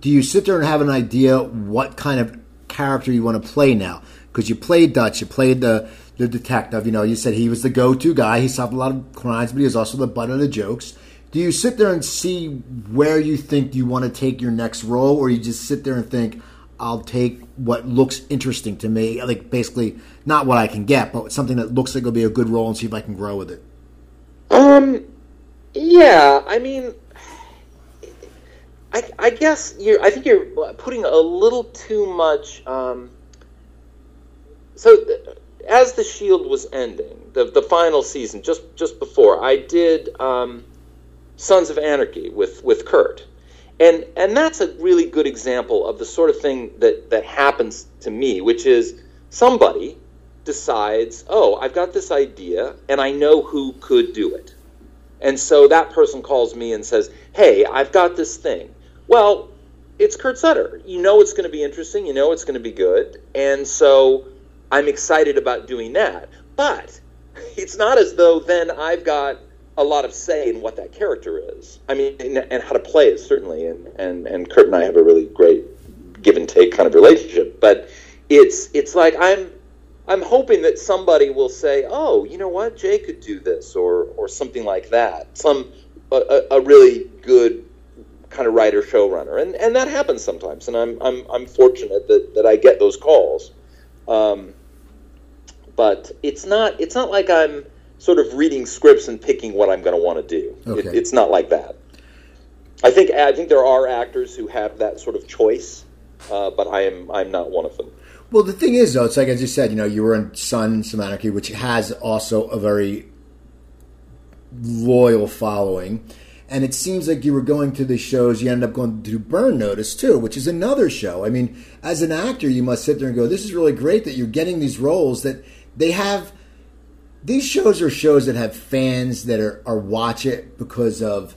do you sit there and have an idea what kind of character you want to play now? Because you played Dutch, you played the the detective. You know, you said he was the go-to guy. He solved a lot of crimes, but he was also the butt of the jokes. Do you sit there and see where you think you want to take your next role, or you just sit there and think, I'll take what looks interesting to me, like basically not what I can get, but something that looks like it'll be a good role and see if I can grow with it. Um, yeah, I mean, I, I guess you're. I think you're putting a little too much. Um, so, as the Shield was ending, the the final season, just just before, I did um, Sons of Anarchy with with Kurt and and that's a really good example of the sort of thing that that happens to me which is somebody decides oh i've got this idea and i know who could do it. And so that person calls me and says hey i've got this thing. Well it's kurt sutter. You know it's going to be interesting you know it's going to be good and so i'm excited about doing that. But it's not as though then i've got a lot of say in what that character is. I mean, and, and how to play it certainly. And, and and Kurt and I have a really great give and take kind of relationship. But it's it's like I'm I'm hoping that somebody will say, "Oh, you know what, Jay could do this," or or something like that. Some a, a really good kind of writer showrunner, and and that happens sometimes. And I'm I'm I'm fortunate that that I get those calls. Um, but it's not it's not like I'm sort of reading scripts and picking what I'm going to want to do. Okay. It, it's not like that. I think I think there are actors who have that sort of choice, uh, but I am I'm not one of them. Well, the thing is, though, it's like as you said, you know, you were in Sons of Anarchy, which has also a very loyal following. And it seems like you were going to the shows, you ended up going to Burn Notice too, which is another show. I mean, as an actor, you must sit there and go, this is really great that you're getting these roles that they have. These shows are shows that have fans that are, are watch it because of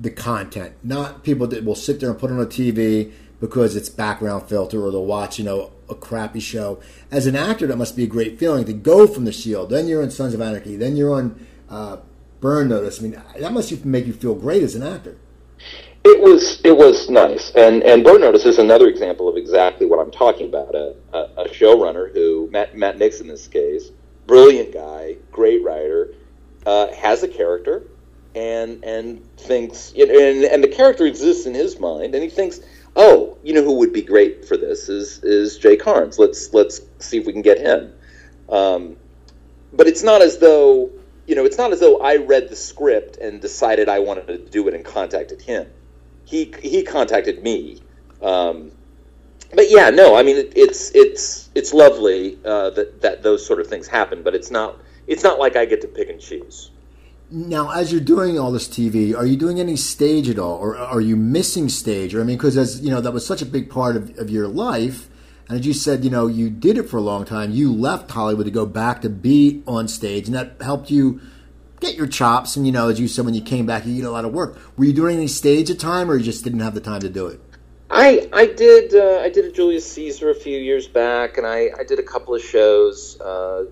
the content, not people that will sit there and put on a TV because it's background filter or they'll watch, you know, a crappy show. As an actor, that must be a great feeling to go from The Shield, then you're in Sons of Anarchy, then you're on uh, Burn Notice. I mean, that must make you feel great as an actor. It was it was nice, and and Burn Notice is another example of exactly what I'm talking about. A, a, a showrunner who Matt Matt Nix in this case, brilliant guy, great writer, uh, has a character, and and thinks and and the character exists in his mind, and he thinks, oh, you know who would be great for this is is Jay Karnes. Let's let's see if we can get him. Um, but it's not as though you know, it's not as though I read the script and decided I wanted to do it and contacted him. He he contacted me. Um, but yeah, no, I mean it, it's it's it's lovely uh, that that those sort of things happen, but it's not it's not like I get to pick and choose. Now, as you're doing all this TV, are you doing any stage at all, or are you missing stage? Or I mean, because as you know, that was such a big part of, of your life. And as you said, you know, you did it for a long time. You left Hollywood to go back to be on stage, and that helped you get your chops. And you know, as you said, when you came back, you did a lot of work. Were you doing any stage at time, or you just didn't have the time to do it? I I did uh, I did a Julius Caesar a few years back, and I, I did a couple of shows uh,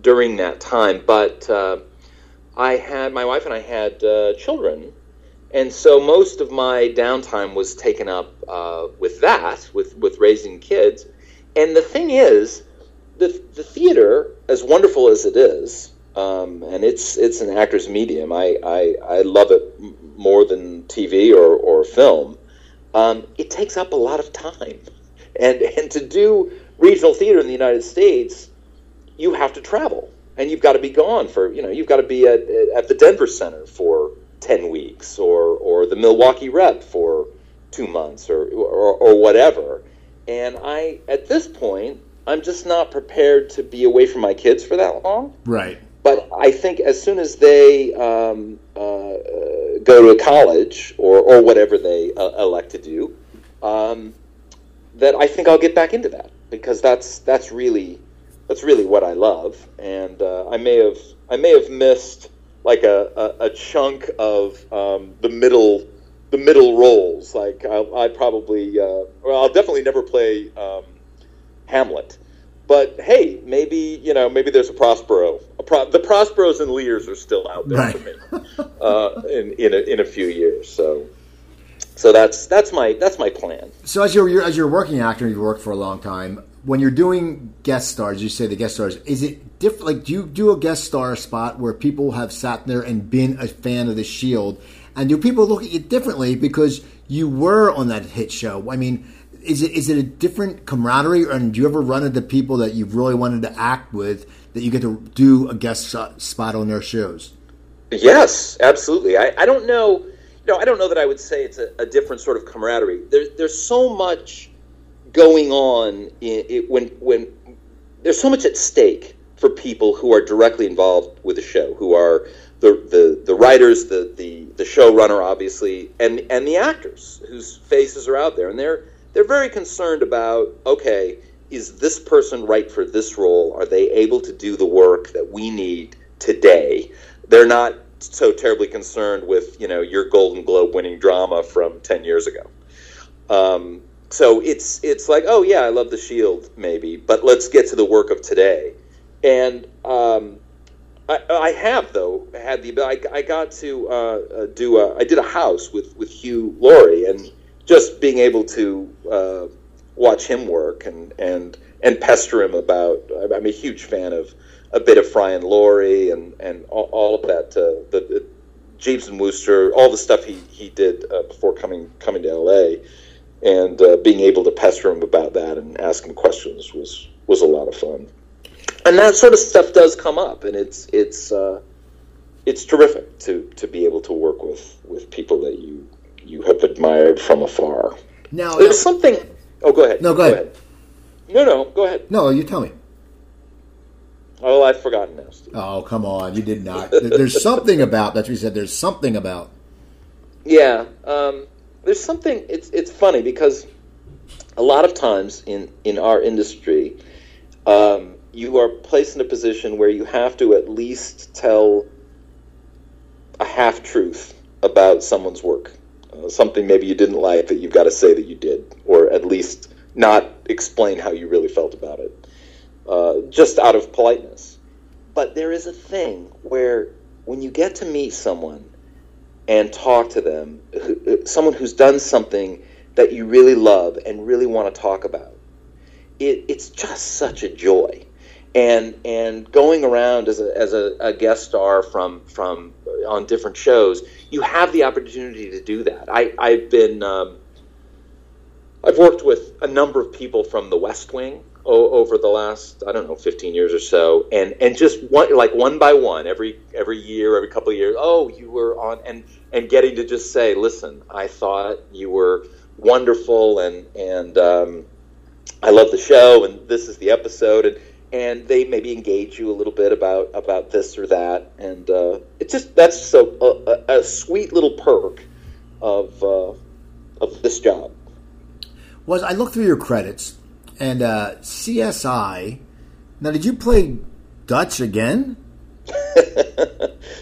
during that time. But uh, I had my wife and I had uh, children, and so most of my downtime was taken up uh, with that, with with raising kids. And the thing is, the the theater, as wonderful as it is, um, and it's it's an actor's medium. I I, I love it more than TV or or film. Um, it takes up a lot of time, and and to do regional theater in the United States, you have to travel, and you've got to be gone for you know you've got to be at at the Denver Center for 10 weeks or, or the Milwaukee rep for two months or, or, or whatever. And I, at this point, I'm just not prepared to be away from my kids for that long. Right. But I think as soon as they um, uh, go to college or, or whatever they uh, elect to do, um, that I think I'll get back into that because that's that's really that's really what I love. And uh, I may have I may have missed like a, a, a chunk of um, the middle the middle roles. Like I'll, I probably uh, well, I'll definitely never play um, Hamlet. But hey, maybe you know, maybe there's a Prospero. A Pro, the Prosperos and Lears are still out there Right. for me uh, in in a, in a few years. So, so that's that's my that's my plan. So as you're, you're as you're working actor, you've worked for a long time. When you're doing guest stars, you say the guest stars. Is it different? Like, do you do a guest star spot where people have sat there and been a fan of the Shield, and do people look at you differently because you were on that hit show? I mean, is it is it a different camaraderie, and do you ever run into people that you've really wanted to act with that you get to do a guest spot on their shows? Yes, absolutely. I, I don't know. You know, I don't know that I would say it's a, a different sort of camaraderie. There's there's so much going on in, it, when when there's so much at stake for people who are directly involved with the show, who are the the, the writers, the, the the showrunner, obviously, and and the actors whose faces are out there, and they're they're very concerned about okay, is this person right for this role? Are they able to do the work that we need today? They're not so terribly concerned with you know your Golden Globe winning drama from ten years ago. Um, so it's it's like oh yeah, I love the Shield maybe, but let's get to the work of today. And um, I, I have though had the I, I got to uh, uh, do a, I did a house with with Hugh Laurie and just being able to uh, watch him work and and and pester him about I'm a huge fan of a bit of Fry and Laurie and and all, all of that uh, the, the Jeeves and Wooster all the stuff he he did uh, before coming coming to L.A. and uh, being able to pester him about that and ask him questions was was a lot of fun and that sort of stuff does come up, and it's it's uh, it's terrific to to be able to work with with people that you you have admired from afar. Now, There's something. Oh, go ahead. No, go ahead. No, no, go ahead. no, you tell me. Oh, I've forgotten now. Steve. Oh, come on, you did not. There's something about that's what you said. There's something about. Yeah, um, there's something. It's it's funny because a lot of times in in our industry, um, you are placed in a position where you have to at least tell a half truth about someone's work. Uh, something maybe you didn't like that you've got to say that you did, or at least not explain how you really felt about it, uh, just out of politeness. But there is a thing where when you get to meet someone and talk to them, who- someone who's done something that you really love and really want to talk about, it, it's just such a joy. And and going around as a, as a, a guest star from from on different shows, you have the opportunity to do that. I I've been um, I've worked with a number of people from the West Wing o- over the last I don't know 15 years or so, and and just one like one by one every every year, every couple of years. Oh, you were on, and and getting to just say, listen, I thought you were wonderful, and and um, I love the show, and this is the episode, and and they maybe engage you a little bit about about this or that, and uh, it's just that's so a, a, a sweet little perk of uh, of this job. Was I looked through your credits and uh, CSI. Now, did you play Dutch again?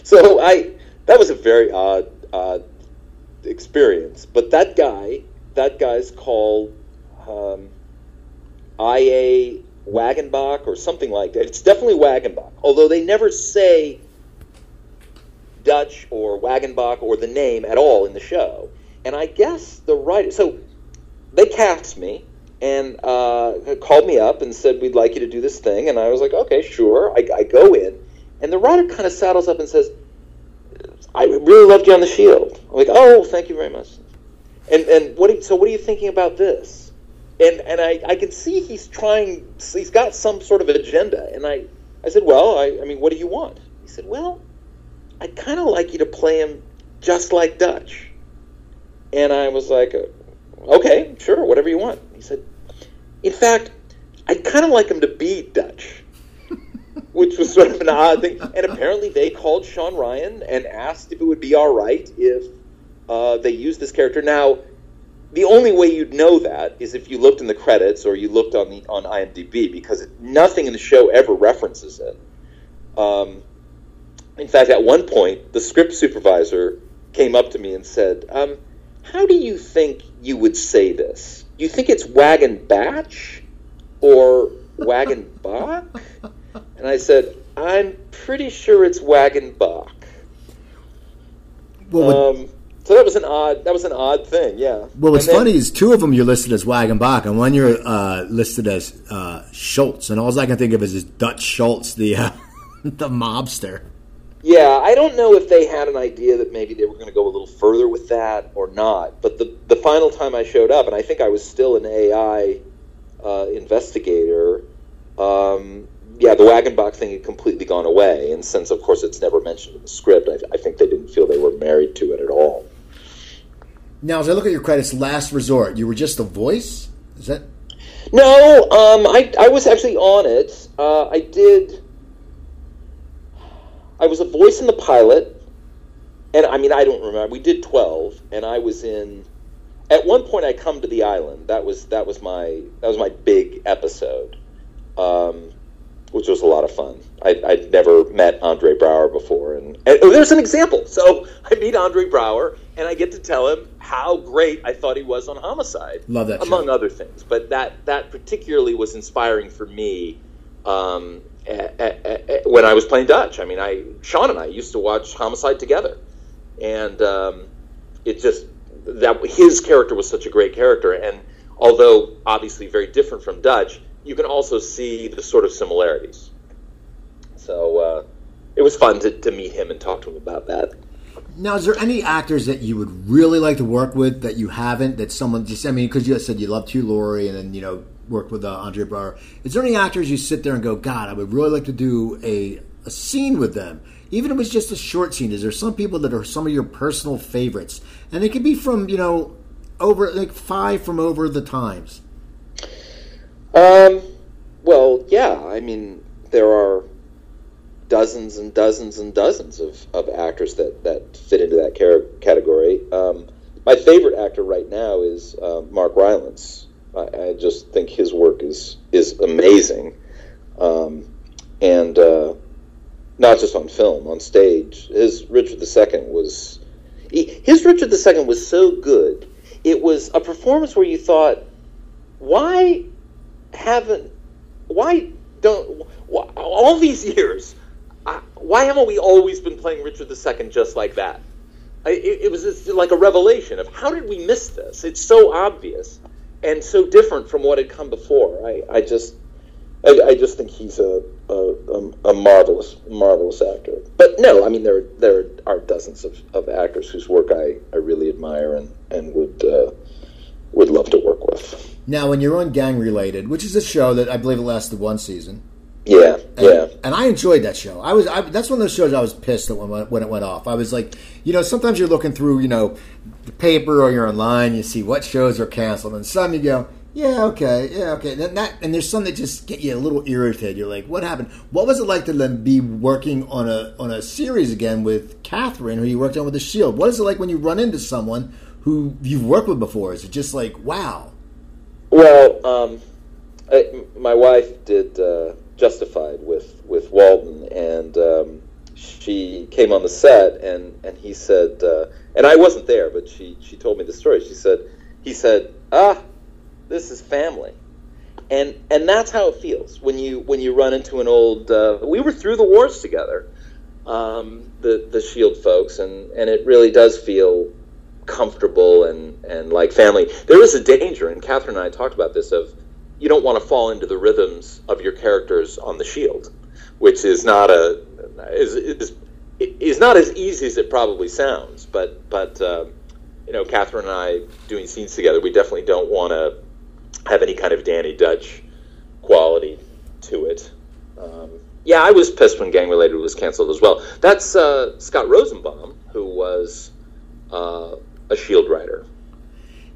so I that was a very odd odd experience. But that guy, that guy's called um, I.A. Wagenbach or something like that. It's definitely Wagenbach, although they never say Dutch or Wagenbach or the name at all in the show. And I guess the writer, so they cast me and uh, called me up and said, We'd like you to do this thing. And I was like, Okay, sure. I, I go in, and the writer kind of saddles up and says, I really loved you on the Shield. I'm like, Oh, thank you very much. And and what? So what are you thinking about this? And and I, I can see he's trying. He's got some sort of agenda. And I I said, Well, I, I mean, what do you want? He said, Well, I'd kind of like you to play him just like Dutch. And I was like, Okay, sure, whatever you want. He said, In fact, I'd kind of like him to be Dutch. Which was sort of an odd thing. And apparently they called Shawn Ryan and asked if it would be all right if uh, they used this character. Now, the only way you'd know that is if you looked in the credits or you looked on the on IMDb because nothing in the show ever references it. Um, in fact, at one point, the script supervisor came up to me and said, um, "How do you think you would say this? You think it's wagon batch or wagon bach?" And I said, "I'm pretty sure it's wagon bach." Well, what, Um, so that was an odd. That was an odd thing. Yeah. well what's then- funny is two of them you're listed as Wagenbach, and one you're uh, listed as uh, Schultz. And all I can think of is this Dutch Schultz, the uh, the mobster. Yeah, I don't know if they had an idea that maybe they were going to go a little further with that or not. But the the final time I showed up, and I think I was still an AI uh, investigator. Um, yeah, the Wagenbach thing had completely gone away, and since of course it's never mentioned in the script, I, I think they didn't feel they were married to it at all. Now, as I look at your credits, Last Resort, you were just a voice. Is that No, um, I I was actually on it. Uh, I did. I was a voice in the pilot, and I mean I don't remember. We did twelve, and I was in. At one point, I come to the island. That was that was my that was my big episode, um, which was a lot of fun. I, I'd never met Andre Braugher before, and, and oh, there's an example. So I meet Andre Braugher, and I get to tell him how great I thought he was on Homicide Love that show. among other things. But that that particularly was inspiring for me. Um, when I was playing Dutch. I mean, I Shawn and I used to watch Homicide together, and um, it just that his character was such a great character, and although obviously very different from Dutch, you can also see the sort of similarities. So uh, it was fun to, to meet him and talk to him about that. Now, is there any actors that you would really like to work with that you haven't? That someone just, I mean, because you said you loved Hugh Laurie and then, you know, worked with uh, Andre Braugher. Is there any actors you sit there and go, God, I would really like to do a, a scene with them? Even if it's just a short scene, is there some people that are some of your personal favorites? And it could be from, you know, over, like five from over the times. Um, well, yeah. I mean, there are dozens and dozens and dozens of, of actors that, that fit into that category. Um, my favorite actor right now is uh, Mark Rylance. I, I, just think his work is is amazing, um, and uh, not just on film, on stage. His Richard II was he, his Richard II was so good. It was a performance where you thought, why haven't why don't why, all these years why haven't we always been playing Richard II just like that? I, it, it, was like a revelation of how did we miss this? It's so obvious and so different from what had come before. I, I just, I, I, just think he's a, a, a, marvelous, marvelous actor. But no, I mean there there are dozens of, of actors whose work I, I really admire and and would uh, would love to work with. Now, when you're on Gang Related, which is a show that I believe it lasted one season, yeah, and, yeah. And I enjoyed that show. I was I, that's one of those shows I was pissed at when when it went off. I was like, you know, sometimes you're looking through, you know, the paper or you're online, you see what shows are canceled, and some you go, yeah, okay, yeah, okay. And, that, and there's some that just get you a little irritated. You're like, what happened? What was it like to then be working on a on a series again with Catherine, who you worked on with the Shield? What is it like when you run into someone who you've worked with before? Is it just like, wow? Well, um, I, my wife did. Uh Justified with with Walton, and um, she came on the set, and and he said, uh, and I wasn't there, but she she told me the story. She said, he said, ah, this is family, and and that's how it feels when you when you run into an old. Uh, we were through the wars together, um, the the Shield folks, and and it really does feel comfortable and and like family. There is a danger, and Catherine and I talked about this of you don't want to fall into the rhythms of your characters on the shield, which is not a is is, is not as easy as it probably sounds. But but uh, you know, Catherine and I doing scenes together, we definitely don't want to have any kind of Danny Dutch quality to it. Um, yeah, I was pissed when Gang Related was canceled as well. That's uh, Scott Rosenbaum, who was uh, a Shield writer.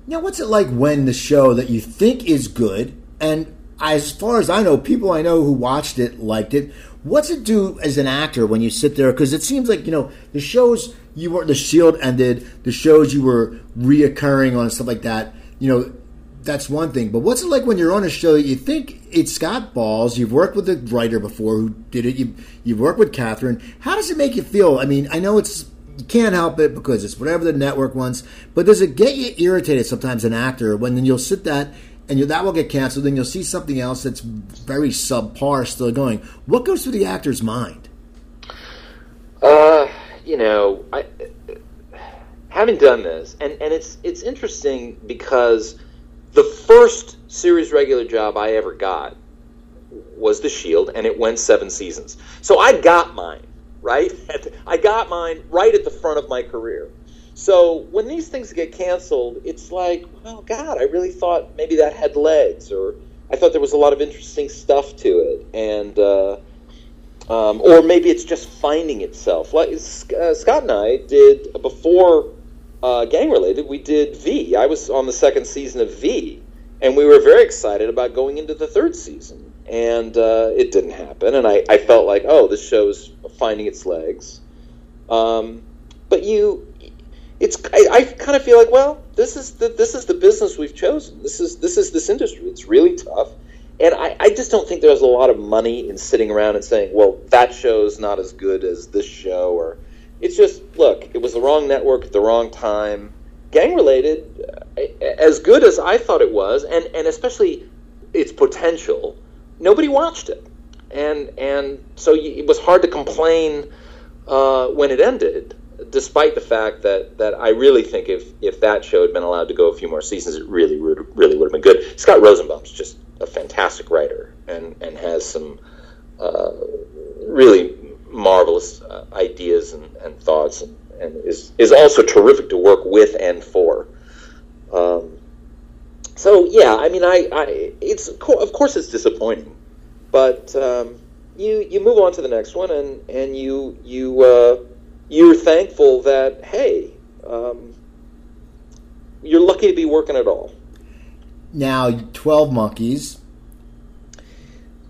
Now, what's it like when the show that you think is good and as far as I know, people I know who watched it liked it. What's it do as an actor when you sit there? Because it seems like you know the shows you were the Shield ended, the shows you were reoccurring on stuff like that. You know, that's one thing. But what's it like when you're on a show that you think it's got balls? You've worked with a writer before who did it. You you've worked with Catherine. How does it make you feel? I mean, I know it's you can't help it because it's whatever the network wants. But does it get you irritated sometimes, an actor, when then you'll sit that and that will get canceled. Then you'll see something else that's very subpar still going. What goes through the actor's mind? Uh, you know, I having done this, and and it's it's interesting because the first series regular job I ever got was The Shield, and it went seven seasons. So I got mine right. I got mine right at the front of my career. So when these things get canceled, it's like, well, God, I really thought maybe that had legs, or I thought there was a lot of interesting stuff to it, and uh, um, or maybe it's just finding itself. Like uh, Scott and I did before uh, Gang Related, we did V. I was on the second season of V, and we were very excited about going into the third season, and uh, it didn't happen. And I, I felt like, oh, this show's finding its legs. Um, but you it's I, I kind of feel like well this is the this is the business we've chosen this is this is this industry it's really tough and I, I just don't think there's a lot of money in sitting around and saying well that show's not as good as this show or it's just look it was the wrong network at the wrong time gang related uh, as good as I thought it was and and especially its potential nobody watched it and and so it was hard to complain uh, when it ended despite the fact that, that I really think if, if that show had been allowed to go a few more seasons, it really would really would have been good. Scott Rosenbaum's just a fantastic writer and, and has some uh, really marvelous uh, ideas and, and thoughts and, and, is, is also terrific to work with and for. Um, so yeah, I mean, I, I it's of course it's disappointing, but um, you you move on to the next one and and you you uh, you're thankful that hey, um, you're lucky to be working at all. Now, Twelve Monkeys,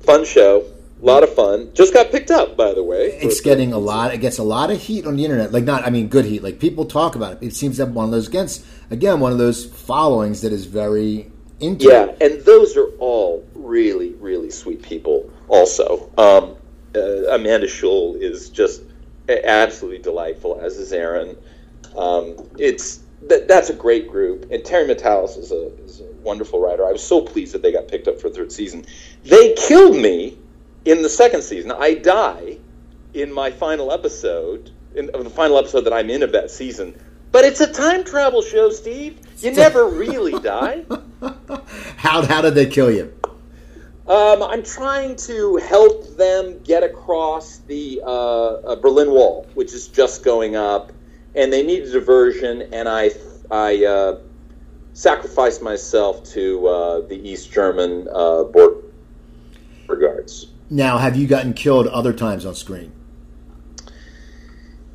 fun show, a lot of fun. Just got picked up, by the way. It's getting a lot. It gets a lot of heat on the internet. Like not, I mean, good heat. Like people talk about it. It seems that one of those against again one of those followings that is very into. Yeah, and those are all really, really sweet people. Also, um, uh, Amanda Schull is just absolutely delightful, as is Aaron. Um, it's that, that's a great group, and Terry Matalas is a, is a wonderful writer. I was so pleased that they got picked up for a third season. They killed me in the second season. I die in my final episode, in, of the final episode that I'm in of that season. But it's a time travel show, Steve. You never really die. how how did they kill you? Um, I'm trying to help them get across the uh, uh, Berlin Wall, which is just going up, and they need a diversion. And I, I uh, sacrificed myself to uh, the East German uh, border guards. Now, have you gotten killed other times on screen?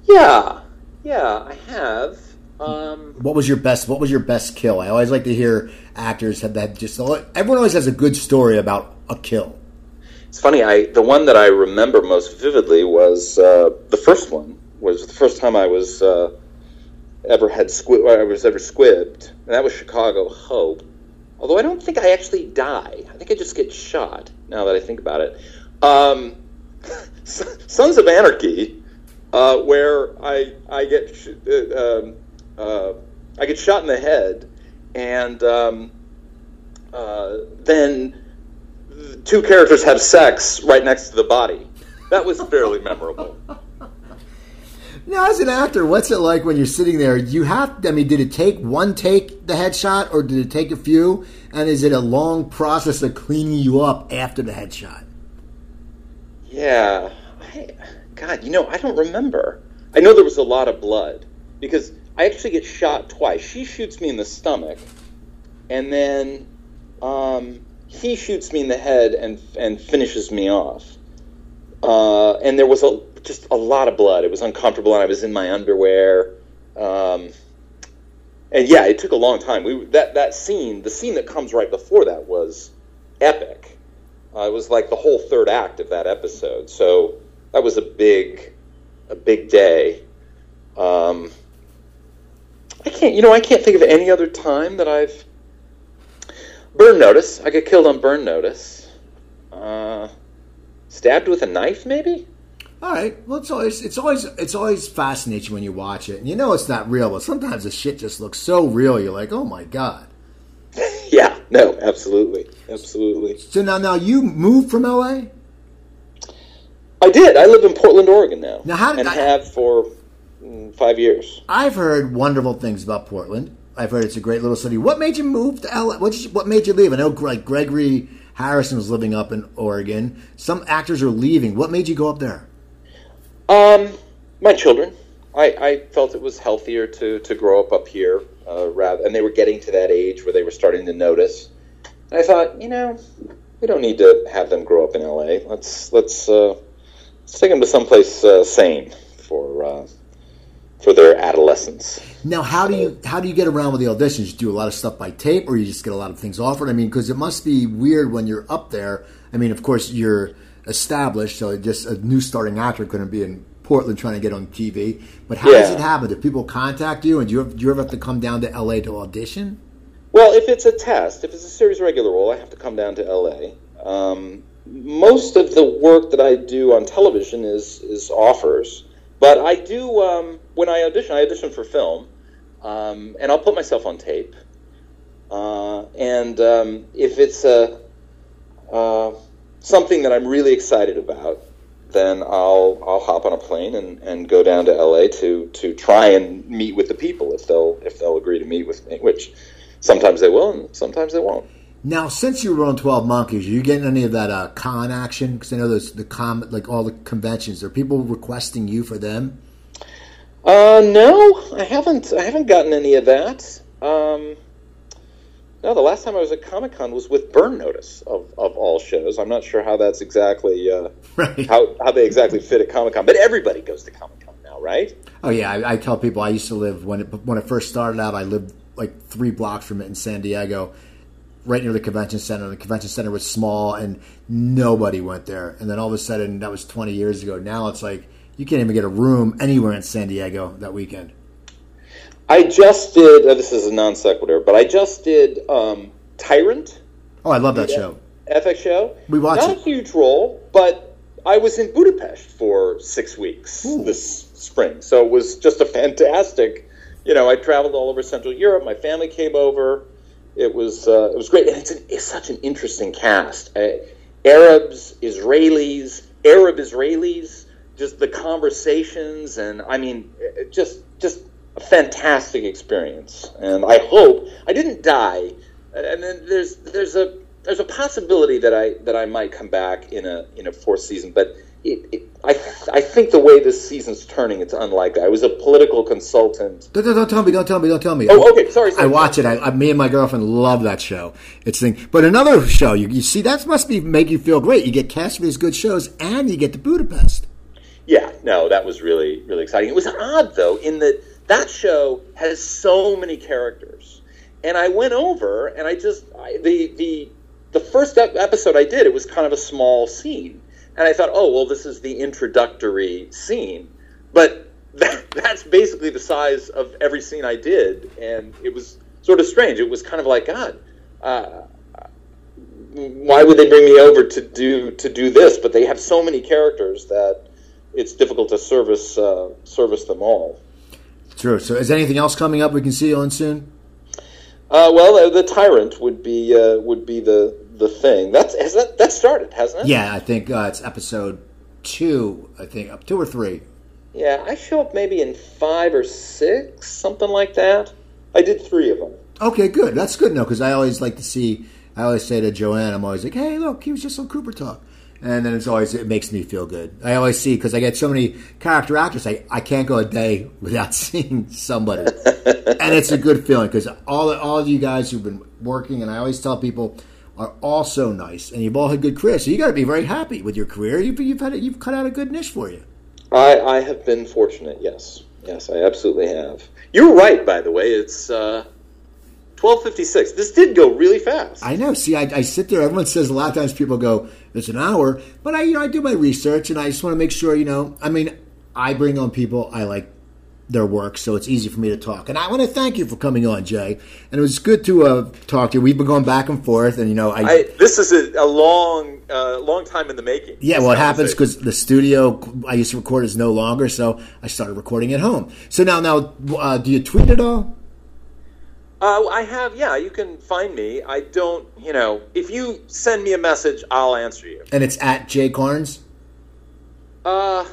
Yeah, yeah, I have. Um, what was your best? What was your best kill? I always like to hear actors have that. Just everyone always has a good story about a kill. It's funny. I the one that I remember most vividly was uh, the first one. Was the first time I was uh, ever had squib. I was ever squibbed, and that was Chicago Hope. Although I don't think I actually die. I think I just get shot. Now that I think about it, um, Sons of Anarchy, uh, where I I get uh, um, uh, I get shot in the head, and um, uh, then two characters have sex right next to the body. That was fairly memorable. Now, as an actor, what's it like when you're sitting there? You have, I mean, did it take one take the headshot, or did it take a few? And is it a long process of cleaning you up after the headshot? Yeah, I, God, you know, I don't remember. I know there was a lot of blood because I actually get shot twice. She shoots me in the stomach, and then um, he shoots me in the head and and finishes me off. Uh, and there was a just a lot of blood. It was uncomfortable, and I was in my underwear. Um, and yeah, it took a long time. We that that scene, the scene that comes right before that, was epic. Uh, it was like the whole third act of that episode. So that was a big, a big day. Um, I can't, you know, I can't think of any other time that I've Burn notice. I get killed on burn notice. Uh, stabbed with a knife, maybe. All right. Well, it's always it's always it's always fascinating when you watch it, and you know it's not real, but sometimes the shit just looks so real. You're like, oh my god. yeah. No. Absolutely. Absolutely. So now, now you moved from LA. I did. I live in Portland, Oregon now. Now, how did and I have for mm, five years? I've heard wonderful things about Portland. I've heard it's a great little city. What made you move to LA? What, you, what made you leave? I know like Gregory Harrison was living up in Oregon. Some actors are leaving. What made you go up there? Um, my children. I, I felt it was healthier to, to grow up up here, uh, rather, and they were getting to that age where they were starting to notice. And I thought, you know, we don't need to have them grow up in LA. Let's let's uh, let's take them to someplace uh, sane for uh, for their adolescence. Now, how do you how do you get around with the auditions? You do a lot of stuff by tape, or you just get a lot of things offered. I mean, because it must be weird when you're up there. I mean, of course, you're established, so just a new starting actor couldn't be in Portland trying to get on TV. But how yeah. does it happen? Do people contact you, and do you, do you ever have to come down to LA to audition? Well, if it's a test, if it's a series regular role, I have to come down to LA. Um, most of the work that I do on television is is offers, but I do um, when I audition. I audition for film, um, and I'll put myself on tape. Uh, and um, if it's a uh, something that I'm really excited about, then I'll I'll hop on a plane and, and go down to LA to to try and meet with the people if they'll if they'll agree to meet with me, which sometimes they will and sometimes they won't. Now, since you were on Twelve Monkeys, are you getting any of that uh, con action? Because I know there's the com like all the conventions. Are people requesting you for them? Uh, no, I haven't. I haven't gotten any of that. Um, no, the last time I was at Comic Con was with Burn Notice of, of all shows. I'm not sure how that's exactly uh, Right. how how they exactly fit at Comic Con, but everybody goes to Comic Con now, right? Oh yeah, I, I tell people I used to live when it when it first started out. I lived like three blocks from it in San Diego, right near the convention center. The convention center was small and nobody went there. And then all of a sudden, that was 20 years ago. Now it's like you can't even get a room anywhere in San Diego that weekend. I just did. Uh, this is a non sequitur, but I just did um, Tyrant Oh, I love that show. FX show. We watched Not it. a huge role, but I was in Budapest for six weeks Ooh. this spring, so it was just a fantastic. You know, I traveled all over Central Europe. My family came over. It was uh, it was great, and it's, an, it's such an interesting cast. Uh, Arabs, Israelis, Arab Israelis, just the conversations, and I mean, just just a fantastic experience. And I hope I didn't die. And then there's there's a there's a possibility that I that I might come back in a in a fourth season, but it, it, I I think the way this season's turning, it's unlikely. I was a political consultant. Don't, don't, don't tell me. Don't tell me. Don't tell me. Oh, okay, sorry. sorry I watch it. I, I, me and my girlfriend love that show. It's thing. But another show, you, you see, that must be make you feel great. You get cast for these good shows, and you get to Budapest. Yeah, no, that was really really exciting. It was odd though, in that that show has so many characters, and I went over and I just I, the the the first ep- episode I did, it was kind of a small scene, and I thought, oh well, this is the introductory scene, but that, that's basically the size of every scene I did, and it was sort of strange. It was kind of like God. Uh, why would they bring me over to do to do this? But they have so many characters that it's difficult to service uh, service them all. True. So, is anything else coming up we can see you on soon? Uh, well, the, the tyrant would be uh, would be the the thing. That's has that that started, hasn't it? Yeah, I think uh, it's episode two. I think up two or three. Yeah, I show up maybe in five or six, something like that. I did three of them. Okay, good. That's good know because I always like to see. I always say to Joanne, I'm always like, "Hey, look, he was just on Cooper Talk," and then it's always it makes me feel good. I always see because I get so many character actors. I I can't go a day without seeing somebody, and it's a good feeling because all all of you guys who've been working, and I always tell people. Are all so nice, and you've all had good careers. So you got to be very happy with your career. You've, you've had a, you've cut out a good niche for you. I, I have been fortunate. Yes, yes, I absolutely have. You're right, by the way. It's uh, twelve fifty six. This did go really fast. I know. See, I, I sit there. Everyone says a lot of times people go, "It's an hour," but I, you know, I do my research and I just want to make sure. You know, I mean, I bring on people I like their work, so it's easy for me to talk. And I want to thank you for coming on, Jay. And it was good to uh, talk to you. We've been going back and forth, and you know, I, I, this is a, a long, uh, long time in the making. yeah. Well, it happens because the studio I used to record is no longer, so I started recording at home. So now, now, uh, do you tweet at all? Uh, I have, yeah. You can find me. I don't, you know, if you send me a message, I'll answer you. And it's at Jay Karnes. Uh,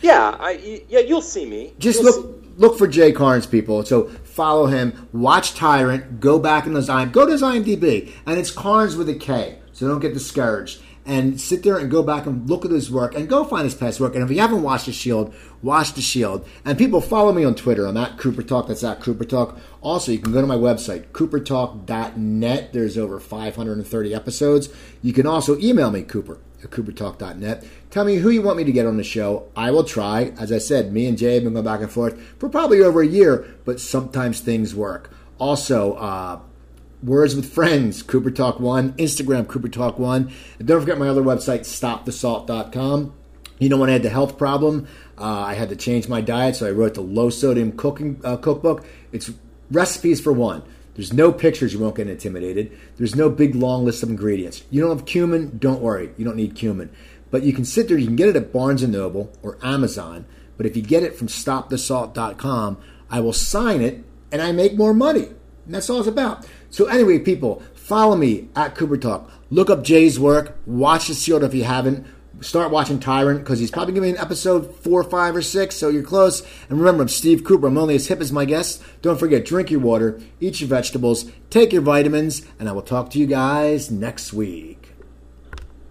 yeah, I, yeah, you'll see me. Just You'll look look for Jay Karnes, people. So follow him. Watch Tyrant. Go back in his IM. Go to his IMDb, and it's Karnes with a K. So don't get discouraged. And sit there and go back and look at his work, and go find his past work. And if you haven't watched The Shield, watch The Shield. And people follow me on Twitter. I'm at Cooper Talk. That's at Cooper Talk. Also, you can go to my website, coopertalk.net. There's over 530 episodes. You can also email me, Cooper at coopertalk.net. Tell me who you want me to get on the show. I will try. As I said, me and Jay have been going back and forth for probably over a year, but sometimes things work. Also, uh, Words with Friends, Cooper Talk 1, Instagram, Cooper Talk 1. And don't forget my other website, stopthesalt.com. You know, when I had the health problem, uh, I had to change my diet, so I wrote the low sodium cooking uh, cookbook. It's recipes for one. There's no pictures, you won't get intimidated. There's no big long list of ingredients. You don't have cumin, don't worry, you don't need cumin. But you can sit there, you can get it at Barnes & Noble or Amazon. But if you get it from stopthesalt.com, I will sign it and I make more money. And that's all it's about. So anyway, people, Follow me at Cooper Talk. Look up Jay's work. Watch the Shield if you haven't. Start watching Tyrant because he's probably be in episode four, five, or six, so you're close. And remember, I'm Steve Cooper. I'm only as hip as my guests. Don't forget, drink your water, eat your vegetables, take your vitamins, and I will talk to you guys next week.